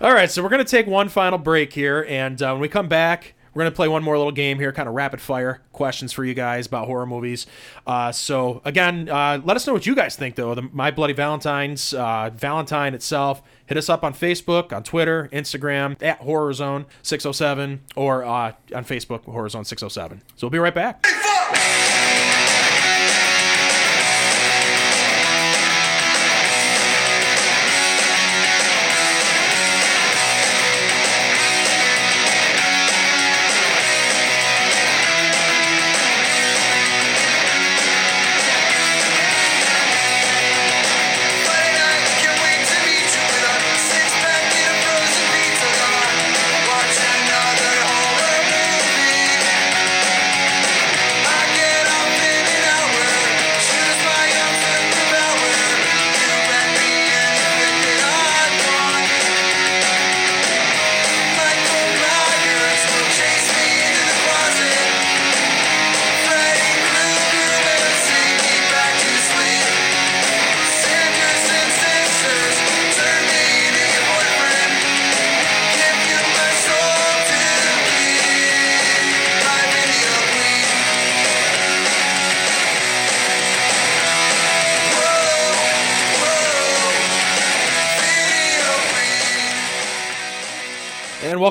All right, so we're going to take one final break here, and uh, when we come back, we're going to play one more little game here, kind of rapid fire questions for you guys about horror movies. Uh, so, again, uh, let us know what you guys think, though. The My Bloody Valentine's, uh, Valentine itself. Hit us up on Facebook, on Twitter, Instagram, at Horror Zone 607, or uh, on Facebook, Horror Zone 607. So, we'll be right back.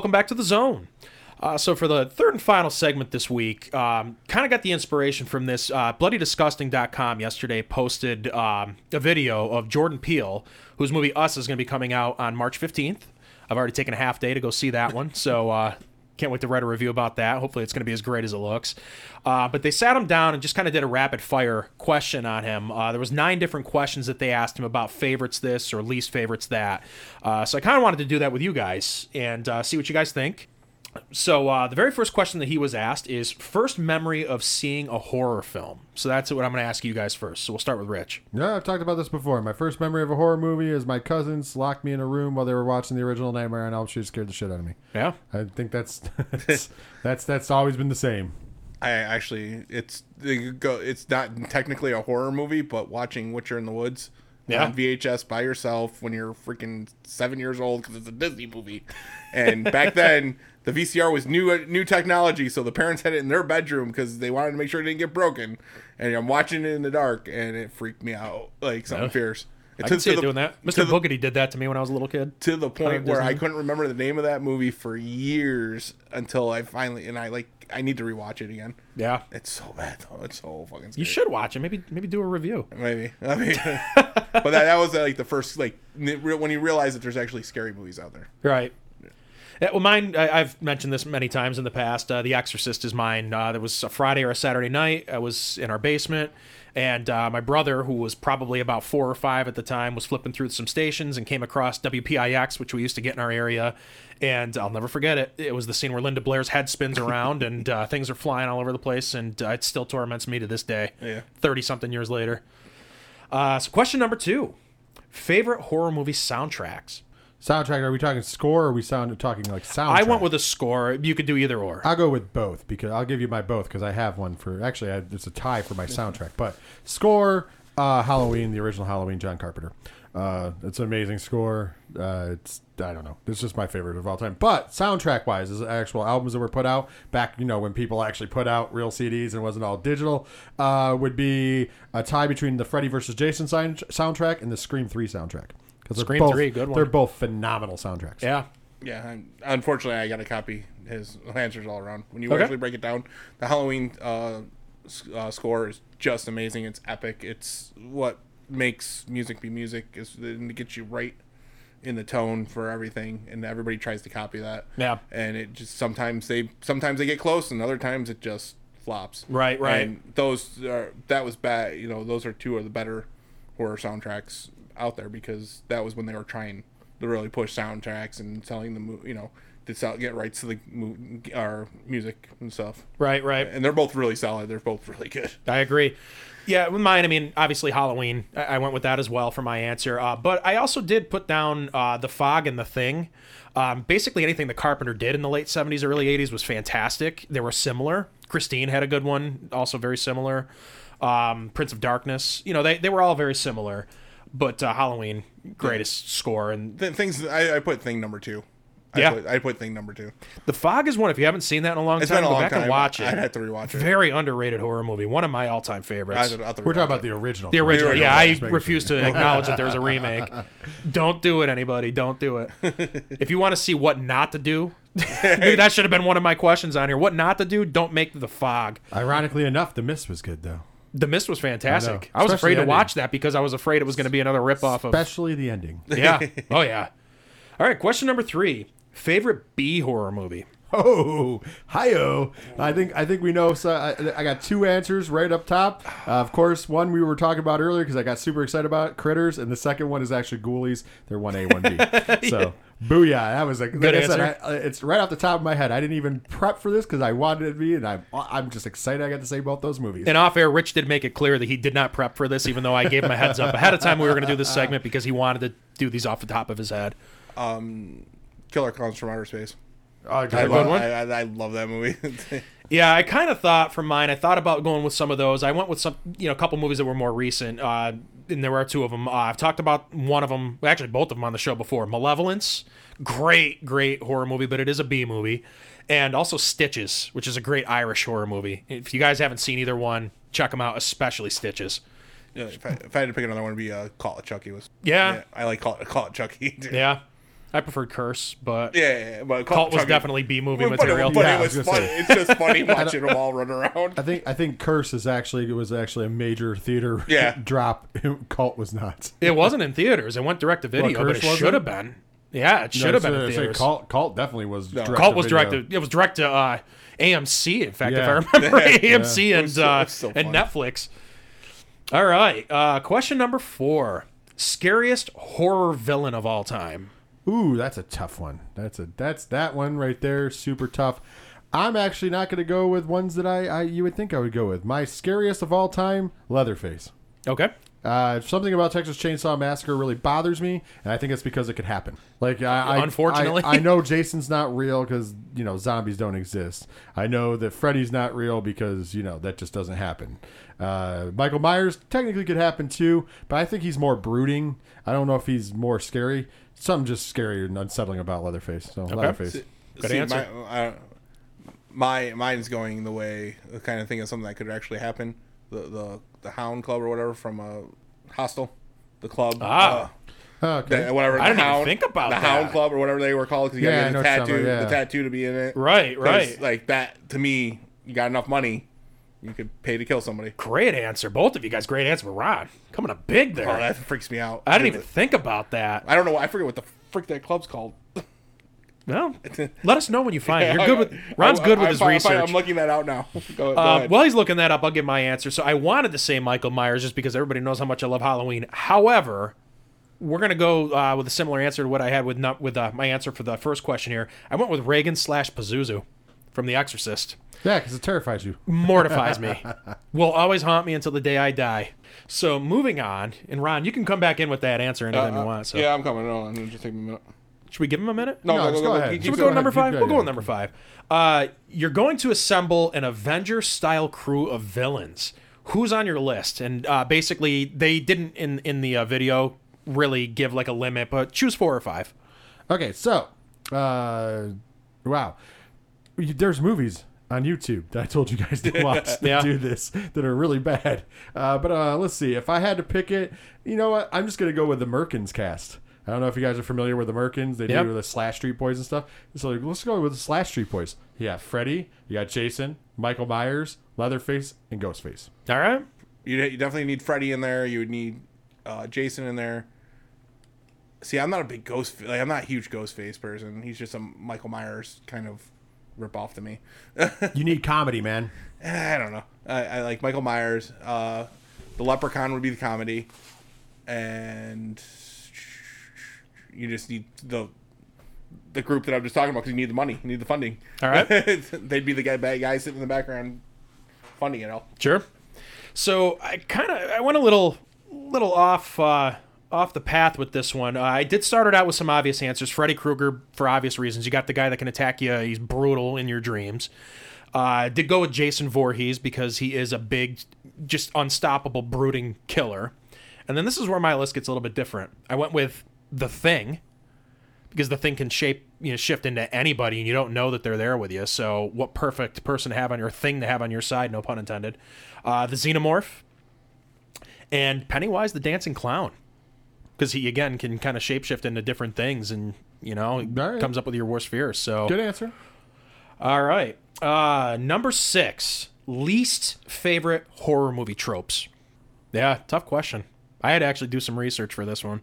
Welcome back to the zone. Uh, so for the third and final segment this week, um, kind of got the inspiration from this. Uh, BloodyDisgusting.com yesterday posted um, a video of Jordan Peele, whose movie Us is going to be coming out on March 15th. I've already taken a half day to go see that one, so uh, can't wait to write a review about that. Hopefully, it's going to be as great as it looks. Uh, but they sat him down and just kind of did a rapid fire question on him. Uh, there was nine different questions that they asked him about favorites this or least favorites that. Uh, so I kind of wanted to do that with you guys and uh, see what you guys think. So uh, the very first question that he was asked is first memory of seeing a horror film. So that's what I'm going to ask you guys first. So we'll start with Rich. Yeah, I've talked about this before. My first memory of a horror movie is my cousins locked me in a room while they were watching the original Nightmare on Elm Street. Scared the shit out of me. Yeah. I think that's [laughs] that's that's, that's always been the same. I actually, it's they go. It's not technically a horror movie, but watching Watcher in the Woods Yeah. on VHS by yourself when you're freaking seven years old because it's a Disney movie, and back then the VCR was new new technology, so the parents had it in their bedroom because they wanted to make sure it didn't get broken. And I'm watching it in the dark, and it freaked me out like something Yeah. fierce. I can see it the- doing that. Mr. Boogedy did that to me when I was a little kid. to the point where I couldn't remember the name of that movie for years until I finally and I like I need to rewatch it again. Yeah. It's so bad though. It's so fucking. You should watch it. Maybe maybe do a review. maybe. [laughs] I mean, [laughs] but that, that was like the first like when you realize that there's actually scary movies out there. Right. Yeah, well, mine, I, I've mentioned this many times in the past. Uh, the Exorcist is mine. Uh, there was a Friday or a Saturday night. I was in our basement, and uh, my brother, who was probably about four or five at the time, was flipping through some stations and came across WPIX, which we used to get in our area. And I'll never forget it. It was the scene where Linda Blair's head spins [laughs] around and uh, things are flying all over the place, and uh, it still torments me to this day. Yeah. 30 something years later. Uh, so, question number two favorite horror movie soundtracks? Soundtrack? Are we talking score? or Are we sound talking like soundtrack? I went with a score. You could do either or. I'll go with both because I'll give you my both because I have one for actually I, it's a tie for my [laughs] soundtrack. But score, uh, Halloween, the original Halloween, John Carpenter. Uh, it's an amazing score. Uh, it's I don't know. It's just my favorite of all time. But soundtrack wise, is actual albums that were put out back, you know, when people actually put out real CDs and wasn't all digital, uh, would be a tie between the Freddy versus Jason sound- soundtrack and the Scream Three soundtrack. Because Scream both, 3, good one. They're both phenomenal soundtracks. Yeah. Yeah, and unfortunately, I got to copy his answers all around. When you Okay. actually break it down, the Halloween uh, uh, score is just amazing. It's epic. It's what makes music be music. Is to get you right in the tone for everything, and everybody tries to copy that. Yeah. and it just sometimes they sometimes they get close, and other times it just flops. Right, right. And those are that was bad. You know, those are two of the better horror soundtracks out there because that was when they were trying to really push soundtracks and selling the you know to sell, get rights to the mo- our music and stuff. Right, right. And they're both really solid. They're both really good. I agree. Yeah, with mine, I mean, obviously Halloween. I, I went with that as well for my answer. Uh, but I also did put down uh, The Fog and The Thing. Um, basically, anything the Carpenter did in the late 70s, early 80s was fantastic. They were similar. Christine had a good one, also very similar. Um, Prince of Darkness. You know, they, they were all very similar. But uh, Halloween, greatest score. And Th- things I, I put thing number two. I Yeah. put, I put thing number two. The Fog is one, if you haven't seen that in a long It's time, been a go long back time. and watch it. I'd have to rewatch it. Very underrated horror movie. One of my all time I favorites. to- I have to We're talking about the original. The original, original, yeah. I refuse to acknowledge that there's a remake. [laughs] Don't do it, anybody. Don't do it. [laughs] If you want to see what not to do, [laughs] maybe that should have been one of my questions on here. What not to do? Don't make the fog. Ironically enough, the mist was good though. The Mist was fantastic. I I, was afraid to watch that because I was afraid it was going to be another ripoff of. Especially the ending. Yeah. Oh yeah. All right. Question number three. Favorite B horror movie. Oh, hi-oh. I think I think we know. So I, I got two answers right up top. Uh, of course, one we were talking about earlier because I got super excited about Critters, and the second one is actually Ghoulies. They're one A, one B. [laughs] So booyah! That was like, like Good I said, answer. I, it's right off the top of my head. I didn't even prep for this because I wanted it to be, and I'm I'm just excited I got to say both those movies. And off air, Rich did make it clear that he did not prep for this, even though I gave him a heads up ahead of time we were going to do this segment because he wanted to do these off the top of his head. Killer Clowns from Outer Space. Oh, I love, one. I, I, I love that movie. [laughs] Yeah, I kind of thought from mine. I thought about going with some of those. I went with some, you know, a couple movies that were more recent. Uh, and there were two of them. Uh, I've talked about one of them, actually both of them on the show before. Malevolence, great, great horror movie, but it is a B movie. And also Stitches, which is a great Irish horror movie. If you guys haven't seen either one, check them out, especially Stitches. Yeah, if, I, if I had to pick another one, it'd be uh, Cult of Chucky. Was Yeah. I like Cult of, Cult of Chucky. too. [laughs] Yeah, I preferred Curse, but yeah, yeah, yeah, but Call Cult was Chucky- definitely B movie But, but it, material. but Yeah, it was was gonna funny. say. It's just funny [laughs] watching them all run around. I think I think Curse is actually it was actually a major theater [laughs] Yeah. drop. [laughs] Cult was not. It wasn't in theaters. It went direct to video, What, but it should have been. Yeah, it should have been No, in say- say theaters. Cult, Cult definitely was. direct Cult to was video. direct to it was direct to uh, AMC. In fact, Yeah. if I remember, AMC and so- uh, so and. Netflix. All right, uh, question number four: scariest horror villain of all time. Ooh, that's a tough one. That's a that's that one right there. Super tough. I'm actually not going to go with ones that I, I you would think I would go with. My scariest of all time, Leatherface. Okay, Uh, something about Texas Chainsaw Massacre really bothers me, and I think it's because it could happen. Like, I, I Unfortunately. I, I know Jason's not real because you know zombies don't exist. I know that Freddy's not real because you know that just doesn't happen. Uh, Michael Myers technically could happen too, but I think he's more brooding. I don't know if he's more scary. Something just scary and unsettling about Leatherface. So Leatherface. Good answer. My, uh, my mine's going the way the kind of thing is something that could actually happen. The the the Hound Club or whatever from uh, Hostel, the club. Ah. uh, Okay. the- whatever. I the didn't even Hound, think about the that. Hound Club or whatever they were called because you Yeah, I got know the what tattoo, about, yeah. the tattoo to be in it. Right, right. Like that to me, you got enough money, you could pay to kill somebody. Great answer. Both of you guys, great answer. But Ron, coming up big there. Oh, that freaks me out. I didn't even think about that. I don't know. I forget what the frick that club's called. Well, [laughs] let us know when you find it. You're good with Ron's good with his research. I'm looking that out now. [laughs] go, go Uh, while he's looking that up, I'll give my answer. So I wanted to say Michael Myers just because everybody knows how much I love Halloween. However, we're gonna go uh, with a similar answer to what I had with not with uh, my answer for the first question here. I went with Regan slash Pazuzu from The Exorcist. Yeah, because it terrifies you. [laughs] Mortifies me. Will always haunt me until the day I die. So moving on, and Ron, you can come back in with that answer anytime you want. So Uh, Yeah, I'm coming. No, just take me a minute. should we give him a minute? No, No, go, just go, go go, ahead. Should we Go go with ahead, number five? We'll go yeah. with number five. Uh, you're going to assemble an Avenger-style crew of villains. Who's on your list? And uh, basically, they didn't in in the uh, video really give like a limit, but choose four or five. Okay, so, uh, wow, You- there's movies on YouTube that I told you guys to [laughs] watch that Yeah. do this that are really bad. Uh, but uh, let's see. If I had to pick it, you know what? I'm just gonna go with the Merkins cast. I don't know if you guys are familiar with the Merkins. They Yep. do the Slash Street Boys and stuff. So let's go with the Slash Street Boys. You got Freddy, you got Jason, Michael Myers, Leatherface, and Ghostface. All right. You, you definitely need Freddy in there. You would need uh, Jason in there. See, I'm not a big ghost. Like, I'm not a huge Ghostface person. He's just a Michael Myers kind of rip off to me. You need comedy, man. [laughs] I don't know. I, I like Michael Myers. Uh, the Leprechaun would be the comedy, and you just need the the group that I'm just talking about because you need the money, you need the funding. All right. [laughs] they'd be the guy, bad guy sitting in the background, funding it all. Sure. So I kind of I went a little little off uh, off the path with this one. Uh, I did start it out with some obvious answers. Freddy Krueger for obvious reasons. You got the guy that can attack you. He's brutal in your dreams. Uh, I did go with Jason Voorhees because he is a big, just unstoppable, brooding killer. And then this is where my list gets a little bit different. I went with the Thing because the Thing can shape, you know, shift into anybody, and you don't know that they're there with you. So, what perfect person to have on your thing to have on your side? No pun intended. Uh, the Xenomorph and Pennywise, the dancing clown, because he again can kind of shapeshift into different things, and you know, right. comes up with your worst fears. So, Good answer. all right. Uh, number six, least favorite horror movie tropes. Yeah, tough question. I had to actually do some research for this one.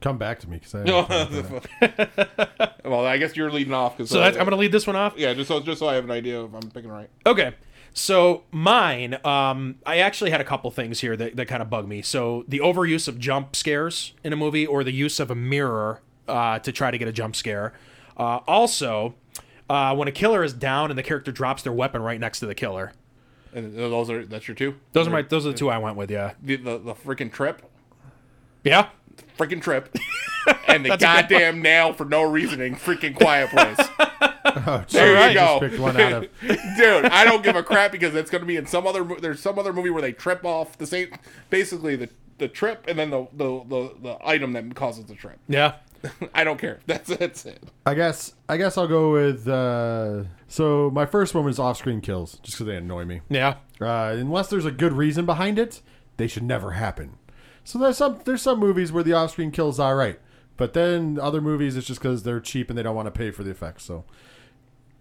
Come back to me because I. [laughs] well, I guess you're leading off because So that's, I'm going to lead this one off. yeah, just so just so I have an idea if I'm picking right. Okay. So mine, um, I actually had a couple things here that, that kind of bug me. So the overuse of jump scares in a movie, or the use of a mirror uh, to try to get a jump scare. Uh, also, uh, when a killer is down and the character drops their weapon right next to the killer. And those are that's your two. Those are my those are the two I went with. Yeah. the the, the freaking trip, Yeah. freaking trip, [laughs] and the That's a good goddamn nail for no reasoning. Freaking quiet place. [laughs] [laughs] Oh, There you go, Just picked one out of. [laughs] dude. I don't give a crap because it's going to be in some other. There's some other movie where they trip off the same, basically the the trip and then the the the, the item that causes the trip. Yeah. [laughs] I don't care. That's that's it. I guess I guess I'll go with. Uh, so my first one was off-screen kills, just because they annoy me. Yeah. Uh, unless there's a good reason behind it, they should never happen. So there's some there's some movies where the off-screen kills are right, but then other movies it's just because they're cheap and they don't want to pay for the effects. So,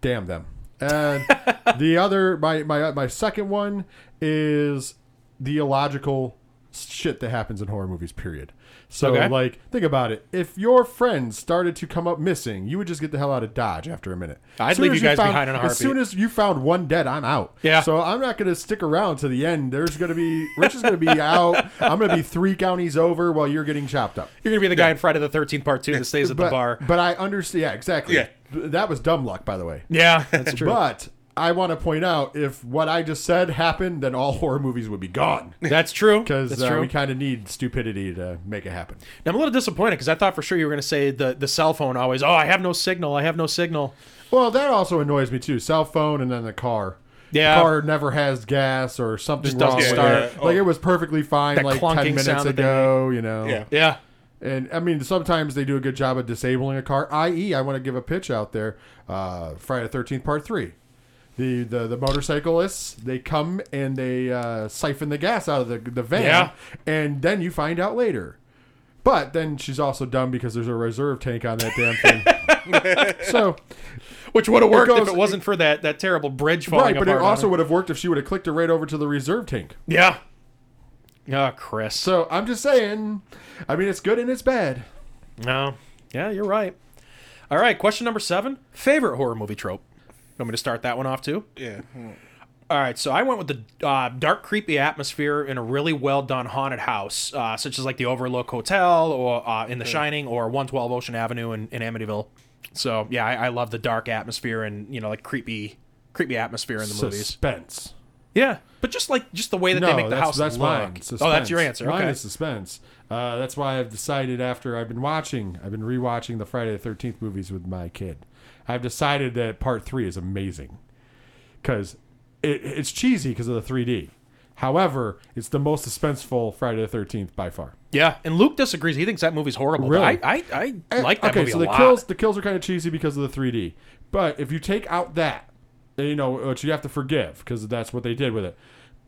damn them. And [laughs] the other my my uh, my second one is the illogical shit that happens in horror movies. Period. So Okay. like think about it. If your friends started to come up missing, you would just get the hell out of Dodge after a minute. I'd As soon leave as you guys found- behind in a As soon as you found one dead, I'm out. Yeah. So I'm not going to stick around to the end. There's going to be Rich is going to be out. I'm going to be three counties over while you're getting chopped up. You're gonna be the guy in Friday the Thirteenth Part Two that stays at but, the bar. But I understand. Yeah, exactly. Yeah. That was dumb luck, by the way. Yeah, [laughs] that's true. But I want to point out if what I just said happened, then all horror movies would be gone [laughs] That's true. [laughs] because That's uh, true. we kind of need stupidity to make it happen. Now, I'm a little disappointed because I thought for sure you were going to say the the cell phone always. Oh, I have no signal. I have no signal. Well, that also annoys me too. Cell phone and then the car. Yeah. The car never has gas or something Just doesn't wrong with start. it. Like Oh. it was perfectly fine That like ten minutes sound that they ago. You know. Yeah. Yeah. And I mean, sometimes they do a good job of disabling a car. I.e., I want to give a pitch out there. Uh, Friday the Thirteenth Part Three. The, the the motorcyclists they come and they uh, siphon the gas out of the the van, Yeah. and then you find out later. But then she's also dumb because there's a reserve tank on that damn thing. [laughs] so Which would have worked if goes- it wasn't for that that terrible bridge falling right, but it also would have worked if she would have clicked it right over to the reserve tank. Yeah. Yeah, Chris. So I'm just saying. I mean, it's good and it's bad. No. Yeah, you're right. All right, question number seven. Favorite horror movie trope. Want me to start that one off too? Yeah. All right, so I went with the uh, dark, creepy atmosphere in a really well done haunted house, uh, such as like the Overlook Hotel or uh, in The Shining or 112 Ocean Avenue in, in Amityville. So yeah, I, I love the dark atmosphere and you know like creepy, creepy atmosphere in the movies. Suspense. Yeah, but just like just the way that no, they make the that's, house that's look. mine. Oh, that's your Suspense. answer. Mine Okay. is suspense. Uh, that's why I've decided after I've been watching, I've been rewatching the Friday the Thirteenth movies with my kid. I've decided that Part Three is amazing because it, it's cheesy because of the 3D. However, it's the most suspenseful Friday the Thirteenth by far. Yeah, and Luke disagrees. He thinks that movie's horrible. but Really? I I, I eh, like that okay, movie so a the lot. kills the kills are kind of cheesy because of the 3D. But if you take out that, you know, which you have to forgive because that's what they did with it.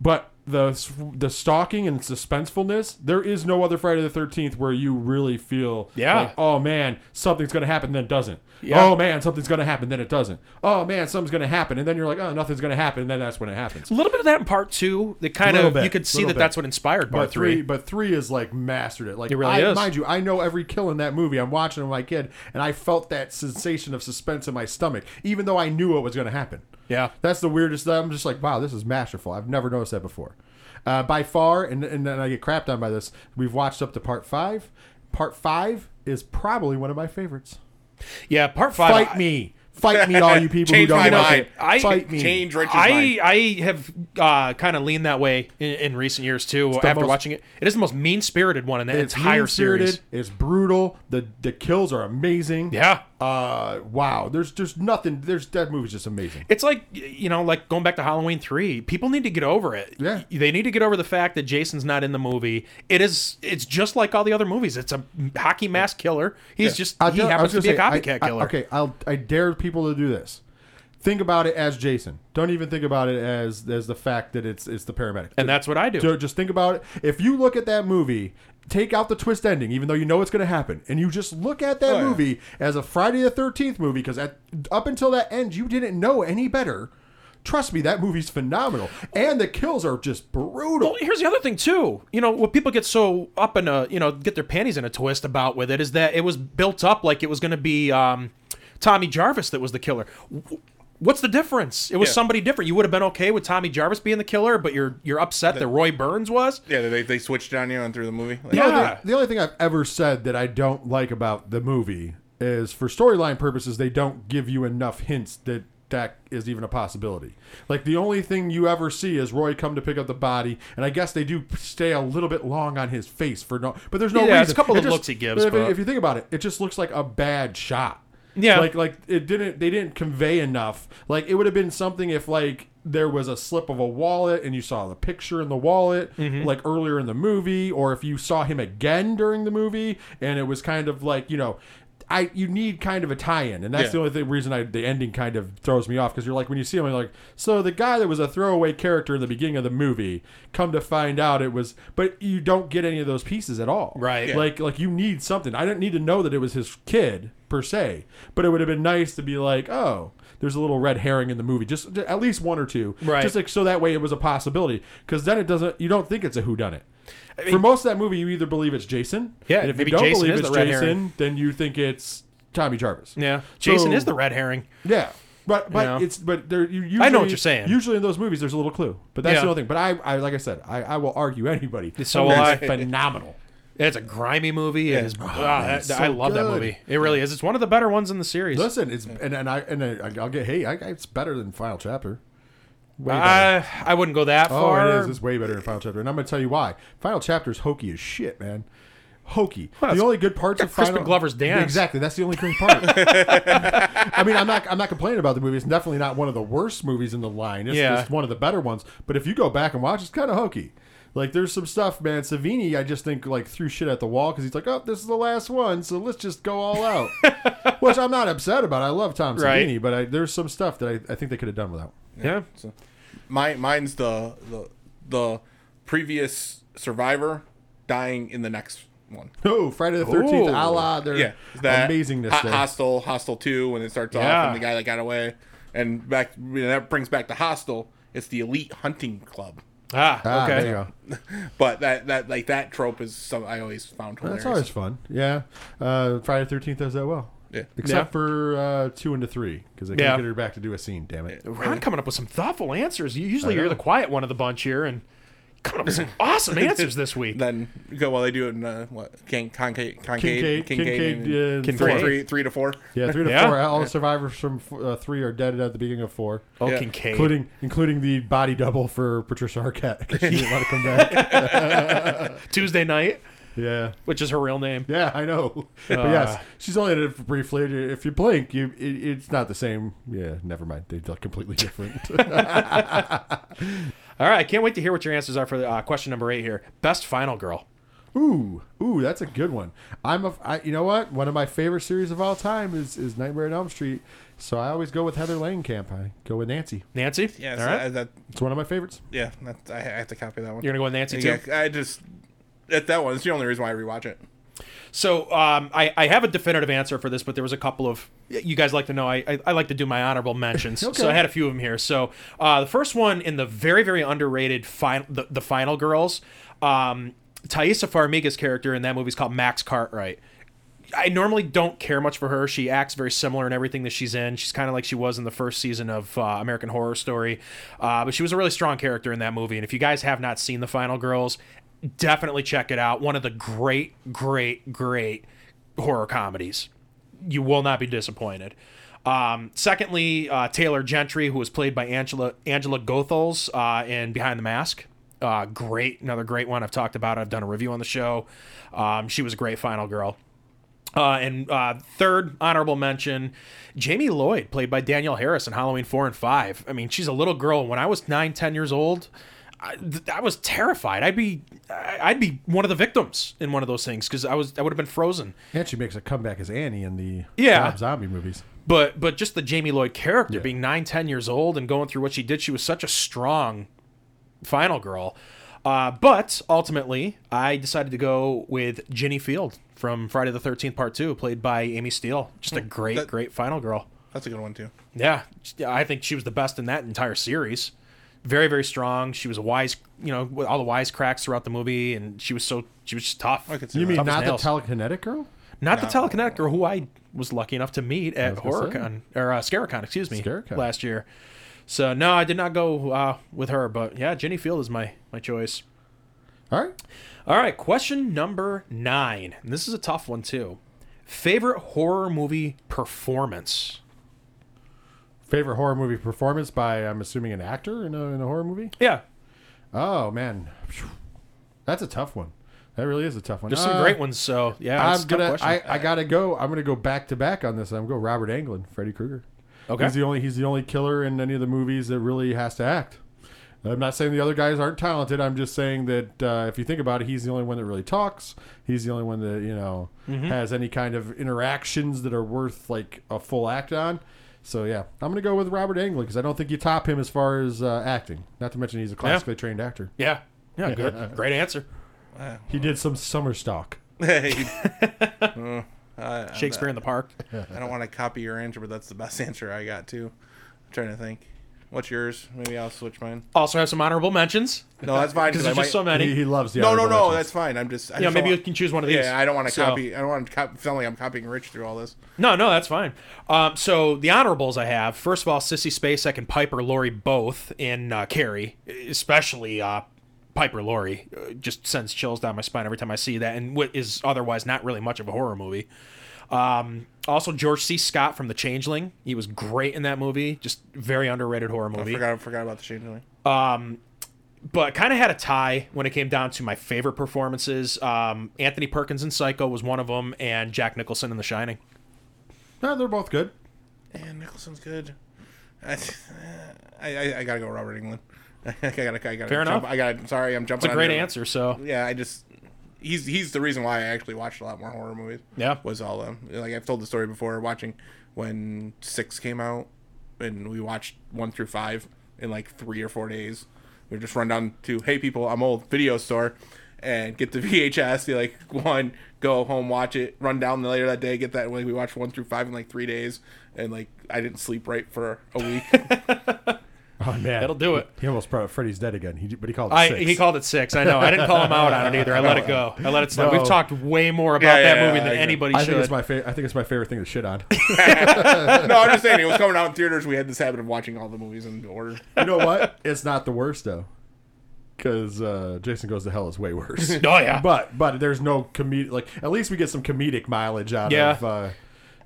But the the stalking and suspensefulness, there is no other Friday the Thirteenth where you really feel Yeah. like, oh man, something's gonna happen, then it doesn't. Yeah. Oh man, something's gonna happen, then it doesn't. Oh man, something's gonna happen, and then you're like, oh, nothing's gonna happen, and then that's when it happens. a little bit of that in part two. That kind of bit, you could see that bit. that's what inspired part But three, three. but three is like mastered it. Like It really I, is. Mind you, I know every kill in that movie. I'm watching it with my kid, and I felt that sensation of suspense in my stomach, even though I knew what was going to happen. Yeah. That's the weirdest. I'm just like, wow, this is masterful. I've never noticed that before. Uh, by far, and and then I get crapped on by this. We've watched up to part five. Part five is probably one of my favorites. Yeah, part five. Fight I- me, fight me, all you [laughs] people who don't my like mind. it. I- fight me. Change Richard's I mind. I have uh, kind of leaned that way in, in recent years too. the After most- watching it, it is the most mean spirited one in the It's entire mean-spirited, series. It's brutal. The the kills are amazing. Yeah, Uh, wow. There's there's nothing. There's that movie's just amazing. it's like you know, like going back to Halloween three. People need to get over it. Yeah. they need to get over the fact that Jason's not in the movie. It is. It's just like all the other movies. It's a hockey mask killer. He's just I'll he tell- I happens to was be a gonna say, copycat I- I- killer. okay, I'll I dare people to do this. Think about it as Jason. Don't even think about it as as the fact that it's it's the paramedic. and that's what I do. So just think about it. If you look at that movie, take out the twist ending, even though you know it's going to happen, and you just look at that Oh, yeah. movie as a Friday the Thirteenth movie, because up until that end, you didn't know any better. Trust me, that movie's phenomenal, and the kills are just brutal. Well, here's the other thing too. You know, what people get so up in a, you know, get their panties in a twist about with it is that it was built up like it was going to be um, Tommy Jarvis that was the killer. W- What's the difference? It was Yeah. somebody different. You would have been okay with Tommy Jarvis being the killer, but you're you're upset that Roy Burns was. Yeah, they, they switched on you and through the movie. Like, The only, Yeah. thing, the only thing I've ever said that I don't like about the movie is for storyline purposes, they don't give you enough hints that that is even a possibility. Like the only thing you ever see is Roy come to pick up the body, and I guess they do stay a little bit long on his face for no, but there's no Yeah, reason. it's a couple It of just- looks he gives, If, but- if you think about it, it just looks like a bad shot. Yeah. like like it didn't. They didn't convey enough. Like it would have been something if like there was a slip of a wallet and you saw the picture in the wallet Mm-hmm. like earlier in the movie or if you saw him again during the movie and it was kind of like you know I you need kind of a tie-in and that's Yeah. the only thing, reason I the ending kind of throws me off because you're like when you see him you're like so the guy that was a throwaway character in the beginning of the movie come to find out it was but you don't get any of those pieces at all Right. Yeah. like like you need something I didn't need to know that it was his kid per se but it would have been nice to be like oh there's a little red herring in the movie just at least one or two Right. just like so that way it was a possibility because then it doesn't you don't think it's a who done whodunit for most of that movie you either believe it's jason Yeah, and if maybe you don't Jason believe it's jason herring. then you think it's tommy jarvis Yeah, Jason So- is the red herring. yeah but but it's but there you usually, I know what you're saying. Usually in those movies, there's a little clue, but that's Yeah. the only thing. But I, I like I said, I, I will argue anybody. So will I. Phenomenal. It's a grimy movie. It is, ah, man, that- it's I so love that good. movie. It really is. It's one of the better ones in the series. Listen, it's and, and I and I, I'll get hey, I, it's better than Final Chapter. Way better. I, I wouldn't go that oh, far. it is. It's way better than Final Chapter, and I'm gonna tell you why. Final Chapter is hokey as shit, man. Hokey. Well, the it's only good parts of Crispin Final Glover's dance. Exactly. That's the only good part. [laughs] I mean, I'm not. I'm not complaining about the movie. It's definitely not one of the worst movies in the line. It's Yeah. just one of the better ones. But if you go back and watch, it's kind of hokey. Like there's some stuff, man. Savini, I just think like threw shit at the wall because he's like, oh, this is the last one, so let's just go all out. [laughs] Which I'm not upset about. I love Tom Right. Savini, but I, there's some stuff that I, I think they could have done without. yeah. So, my mine's the the the previous survivor dying in the next one. Oh, Friday the Thirteenth, Ooh. a la their Yeah, that amazingness. Ho- there. Hostel, Hostel Two, when it starts Yeah. off and the guy that got away, and back you know, that brings back the Hostel. It's the Elite Hunting Club. Ah, Ah, okay. there you go. [laughs] But that that like that trope is something I always found hilarious. That's always fun. Yeah, uh, Friday Thirteenth does that well. Yeah. Except Yeah. for uh, two into three because they Yeah. can't get her back to do a scene. Damn it. Ron coming up with some thoughtful answers. Usually you're the quiet one of the bunch here, and coming up with some awesome [laughs] answers this week. Then go well. They do it in uh, what? Can, concave, concave, Kincaid, Kincaid, and- uh, Kincaid. three, four. three, three to four. Yeah, three to Yeah. four. All the survivors from uh, three are dead at the beginning of four, Oh, Yeah. Kincaid. including including the body double for Patricia Arquette because she didn't want to come [laughs] back. [laughs] Tuesday Knight, yeah. which is her real name. Yeah, I know. but Uh. yes, she's only in it briefly. If you blink, you it, it's not the same. Yeah, never mind. They look completely different. All right, I can't wait to hear what your answers are for uh, question number eight here. Best final girl. Ooh, ooh, that's a good one. I'm a, I, you know what? One of my favorite series of all time is is Nightmare on Elm Street. So I always go with Heather Langenkamp. I go with Nancy. Nancy? Yeah, All so. I- that, It's one of my favorites. yeah. That, I have to copy that one. You're going to go with Nancy too? yeah, I just at that one. It's the only reason why I rewatch it. So um, I, I have a definitive answer for this, but there was a couple of you guys like to know. I, I, I like to do my honorable mentions, [laughs] Okay. so I had a few of them here. So uh, the first one in the very very underrated final the, the final girls, um, Taissa Farmiga's character in that movie is called Max Cartwright. I normally don't care much for her. She acts very similar in everything that she's in. She's kind of like she was in the first season of uh, American Horror Story, uh, but she was a really strong character in that movie. And if you guys have not seen The Final Girls, definitely check it out. One of the great, great, great horror comedies. You will not be disappointed. Um, secondly, uh, Taylor Gentry, who was played by Angela Angela Goethals uh, in Behind the Mask. Uh, great, another great one. I've talked about. it. I've done a review on the show. Um, she was a great final girl. Uh, and uh, third honorable mention, Jamie Lloyd, played by Danielle Harris in Halloween four and five. I mean, she's a little girl. When I was nine, ten years old, I, I was terrified. I'd be, I- I'd be one of the victims in one of those things because I was, I would have been frozen. And she makes a comeback as Annie in the Yeah. Rob Zombie movies. But, but just the Jamie Lloyd character Yeah. being nine, ten years old and going through what she did, she was such a strong final girl. Uh, but ultimately, I decided to go with Ginny Field from Friday the Thirteenth Part Two, played by Amy Steel. Just a great, That- great final girl. That's a good one too. Yeah, I think she was the best in that entire series. Very, very strong. She was a wise, you know, with all the wise cracks throughout the movie, and she was so she was just tough. I could see You that. mean Tough as not the nails. telekinetic girl? Not the telekinetic girl who I was lucky enough to meet at was gonna. HorrorCon or uh, Scaricon, excuse me, Scaricon. last year. So no, I did not go uh, with her, but yeah, Ginny Field is my my choice. All right. All right, question number nine. And this is a tough one too. Favorite horror movie performance? Favorite horror movie performance by I'm assuming an actor in a, in a horror movie. Yeah, Oh man, that's a tough one. That really is a tough one. there's some Uh, great ones. So yeah, I'm gonna. I, I gotta go. I'm gonna go back to back on this. I'm gonna go Robert Englund, Freddy Krueger. Okay. He's the only. He's the only killer in any of the movies that really has to act. I'm not saying the other guys aren't talented. I'm just saying that uh, if you think about it, he's the only one that really talks. He's the only one that you know Mm-hmm. has any kind of interactions that are worth like a full act on. So yeah, I'm gonna go with Robert Englund because I don't think you top him as far as uh, acting. Not to mention he's a classically trained actor. yeah, yeah, good, [laughs] great answer. He did some summer stock. [laughs] Hey, [laughs] uh, I, Shakespeare in the Park. I don't want to copy your answer, but that's the best answer I got too. I'm trying to think. What's yours? Maybe I'll switch mine. Also have some honorable mentions No, that's fine. because [laughs] 'cause there's I just so might- many. He, he loves the No, no, honorable no. mentions. That's fine. I'm just. I yeah, just maybe don't you can choose one of want- these. Yeah, I don't want to So- copy. I don't want to copy. Sound like I'm copying Rich through all this. No, no, that's fine. Um, so the honorables I have. First of all, Sissy Spacek and Piper Laurie both in uh, Carrie, especially uh, Piper Laurie uh, just sends chills down my spine every time I see that, and what is otherwise not really much of a horror movie. Um, also, George C. Scott from The Changeling. He was great in that movie. Just very underrated horror movie. I movie. forgot, forgot about the changeling. but kind of had a tie when it came down to my favorite performances. Um, Anthony Perkins in Psycho was one of them, and Jack Nicholson in The Shining. No, they're both good. And Nicholson's good. I, I, I gotta go Robert Englund. [laughs] I gotta, I gotta. Fair jump, enough. I got. Sorry, I'm jumping. It's a great here. answer. So Yeah, I just. He's he's the reason why I actually watched a lot more horror movies. Yeah. was all them. Like I've told the story before. Watching when six came out, and we watched one through five in like three or four days. We just run down to hey people, I'm old video store, and get the [laughs] VHS. You like one, go home, watch it, run down the later that day, get that. Like we watched one through five in like three days, and like I didn't sleep right for a week. [laughs] [laughs] Oh man, That'll do it. He almost brought Freddy's dead again. He, but he called it I six. he called it six. I know. I didn't call him out on it either. I let it go. I let it slide. No. We've talked way more about Yeah, that yeah, movie yeah, than I agree. anybody I should. think it's my favorite. I think it's my favorite thing to shit on. [laughs] no, I'm just saying it was coming out in theaters. We had this habit of watching all the movies in order. you know what? It's not the worst though, because uh, Jason Goes to Hell is way worse. oh yeah. But but there's no comedic. Like at least we get some comedic mileage out Yeah. of uh,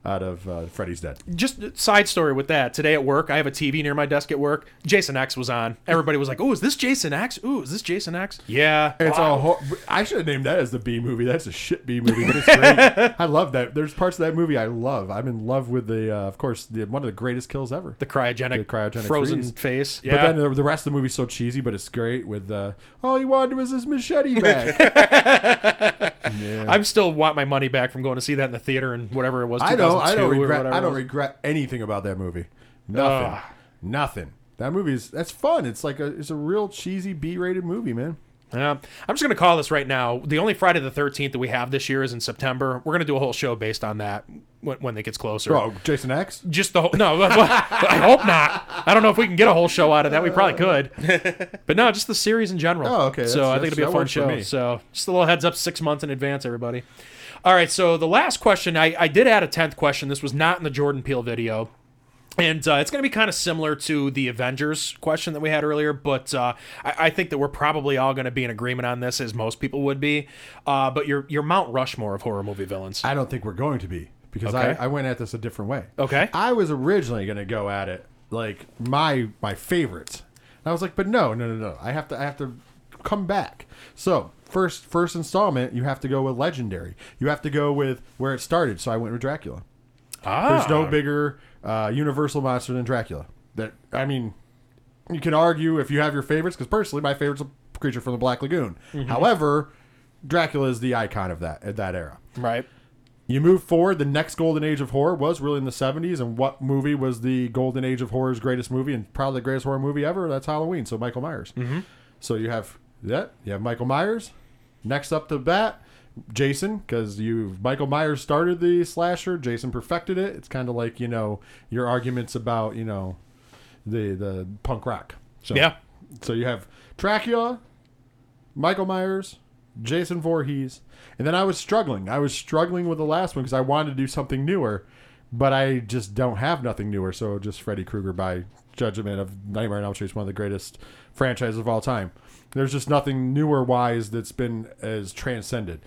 out of uh, Freddy's Dead. just side story with that. Today at work, I have a TV near my desk at work. Jason X was on. Everybody was like, "Oh, is this Jason X? Ooh, is this Jason X?" Yeah. It's a hor- I should have named that as the B movie. That's a shit B movie, but it's great. [laughs] I love that. There's parts of that movie I love. I'm in love with the, uh, of course, the one of the greatest kills ever. the cryogenic, The cryogenic frozen freeze. face. But then the, the rest of the movie's so cheesy, but it's great. With uh, all he wanted was his machete back. [laughs] yeah. I'm still want my money back from going to see that in the theater and whatever it was. I don't. I don't regret. I don't regret anything about that movie. Nothing. Ugh. Nothing. That movie's that's fun. It's like a it's a real cheesy B-rated movie, man. Yeah. I'm just going to call this right now. The only Friday the 13th that we have this year is in September. We're going to do a whole show based on that when, when it gets closer. Oh, Jason X. Just the whole, no, I hope not. I don't know if we can get a whole show out of that. We probably could, [laughs] but no, just the series in general. Oh, okay. So That's- I think it'll be a fun show. So just a little heads up, six months in advance, everybody. All right. So the last question, I, I did add a tenth question. This was not in the Jordan Peele video. And uh, it's going to be kind of similar to the Avengers question that we had earlier, but uh, I, I think that we're probably all going to be in agreement on this, as most people would be. Uh, but your your Mount Rushmore of horror movie villains. I don't think we're going to be because Okay. I, I went at this a different way. Okay. I was originally going to go at it like my my favorites. I was like, but no, no, no, no. I have to I have to come back. So first first installment, you have to go with legendary. You have to go with where it started. So I went with Dracula. ah, There's no bigger uh, universal monster than Dracula. That I mean, you can argue if you have your favorites, because personally, my favorite's a creature from the Black Lagoon. However, Dracula is the icon of that at that era. right. You move forward, the next golden age of horror was really in the 70s, and what movie was the golden age of horror's greatest movie and probably the greatest horror movie ever? That's Halloween. So Michael Myers. Mm-hmm. So you have that. You have Michael Myers. Next up to bat, Jason, because you Michael Myers started the slasher. Jason perfected it. It's kind of like you know your arguments about you know the the punk rock. So, Yeah. So you have Dracula, Michael Myers, Jason Voorhees, and then I was struggling. I was struggling with the last one because I wanted to do something newer, but I just don't have nothing newer. So just Freddy Krueger by judgment of Nightmare on Elm Street is one of the greatest franchises of all time. There's just nothing newer wise that's been as transcended.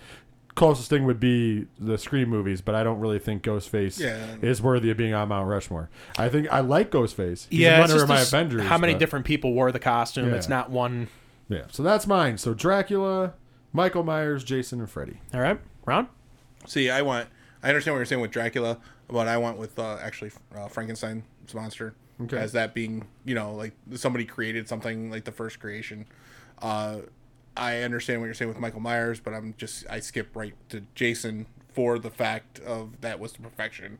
Closest thing would be the Scream movies, but I don't really think Ghostface Yeah. is worthy of being on Mount Rushmore. I think I like Ghostface. He's yeah, one it's of just my there's Avengers. how many but- different people wore the costume. Yeah. It's not one. yeah, so that's mine. So Dracula, Michael Myers, Jason, and Freddy. All right, Ron. See, I want. I understand what you're saying with Dracula, but I want with uh, actually uh, Frankenstein's monster Okay. as that being, you know, like somebody created something like the first creation. Uh, I understand what you're saying with Michael Myers, but I'm just I skip right to Jason for the fact of that was the perfection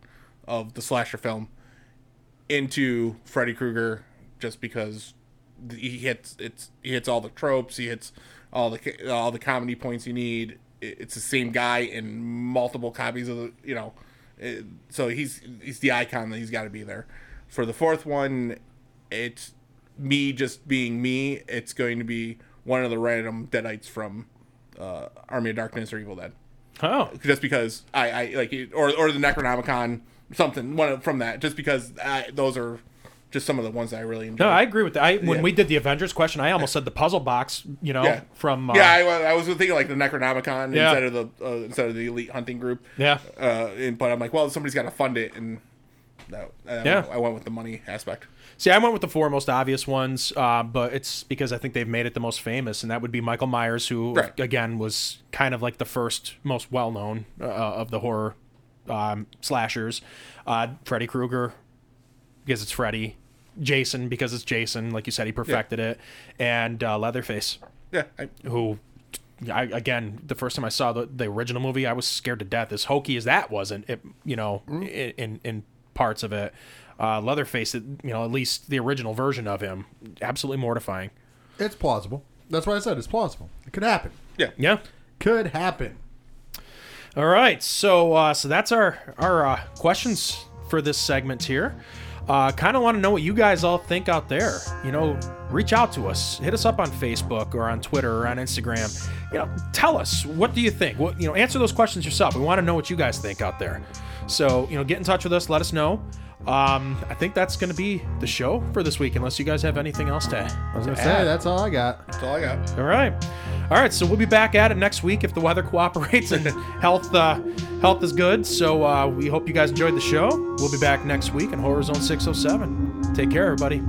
of the slasher film into Freddy Krueger just because he hits it's he hits all the tropes, he hits all the all the comedy points you need. It's the same guy in multiple copies of the you know, so he's he's the icon that he's got to be there. For the fourth one, it's me just being me. It's going to be one of the random deadites from uh, Army of Darkness or Evil Dead Oh, just because I, I like it- or or the Necronomicon something one of- from that just because I, those are just some of the ones that I really enjoyed. No, I agree with that. I, when Yeah. we did the Avengers question, I almost said the puzzle box. You know, Yeah. from uh, yeah, I, I was thinking like the Necronomicon Yeah. instead of the uh, instead of the Elite Hunting Group. yeah. Uh, and, but I'm like, well, somebody's got to fund it, and no, I, Yeah. I went with the money aspect. See, I went with the four most obvious ones, uh, but it's because I think they've made it the most famous, and that would be Michael Myers, who Right. again was kind of like the first most well known uh, of the horror um, slashers. Uh, Freddy Krueger, because it's Freddy. Jason, because it's Jason, like you said, he perfected it, and uh, Leatherface, Yeah, I, who. I, again, the first time I saw the, the original movie, I was scared to death. As hokey as that wasn't, it you know, Mm-hmm. in, in in parts of it, uh, Leatherface, you know, at least the original version of him, absolutely mortifying. It's plausible. That's why I said it's plausible. It could happen. yeah, Yeah. Could happen. All right. So uh, so that's our our uh, questions for this segment here. Uh, kind of want to know what you guys all think out there. You know, reach out to us. Hit us up on Facebook or on Twitter or on Instagram. You know, tell us what do you think. What you know, answer those questions yourself. We want to know what you guys think out there. So you know, get in touch with us. Let us know. Um, I think that's going to be the show for this week, unless you guys have anything else to. I was gonna say that's all I got. that's all I got. All right. All right, so we'll be back at it next week if the weather [laughs] cooperates and health uh, health is good. So uh, we hope you guys enjoyed the show. We'll be back next week in Horror Zone 607. Take care, everybody.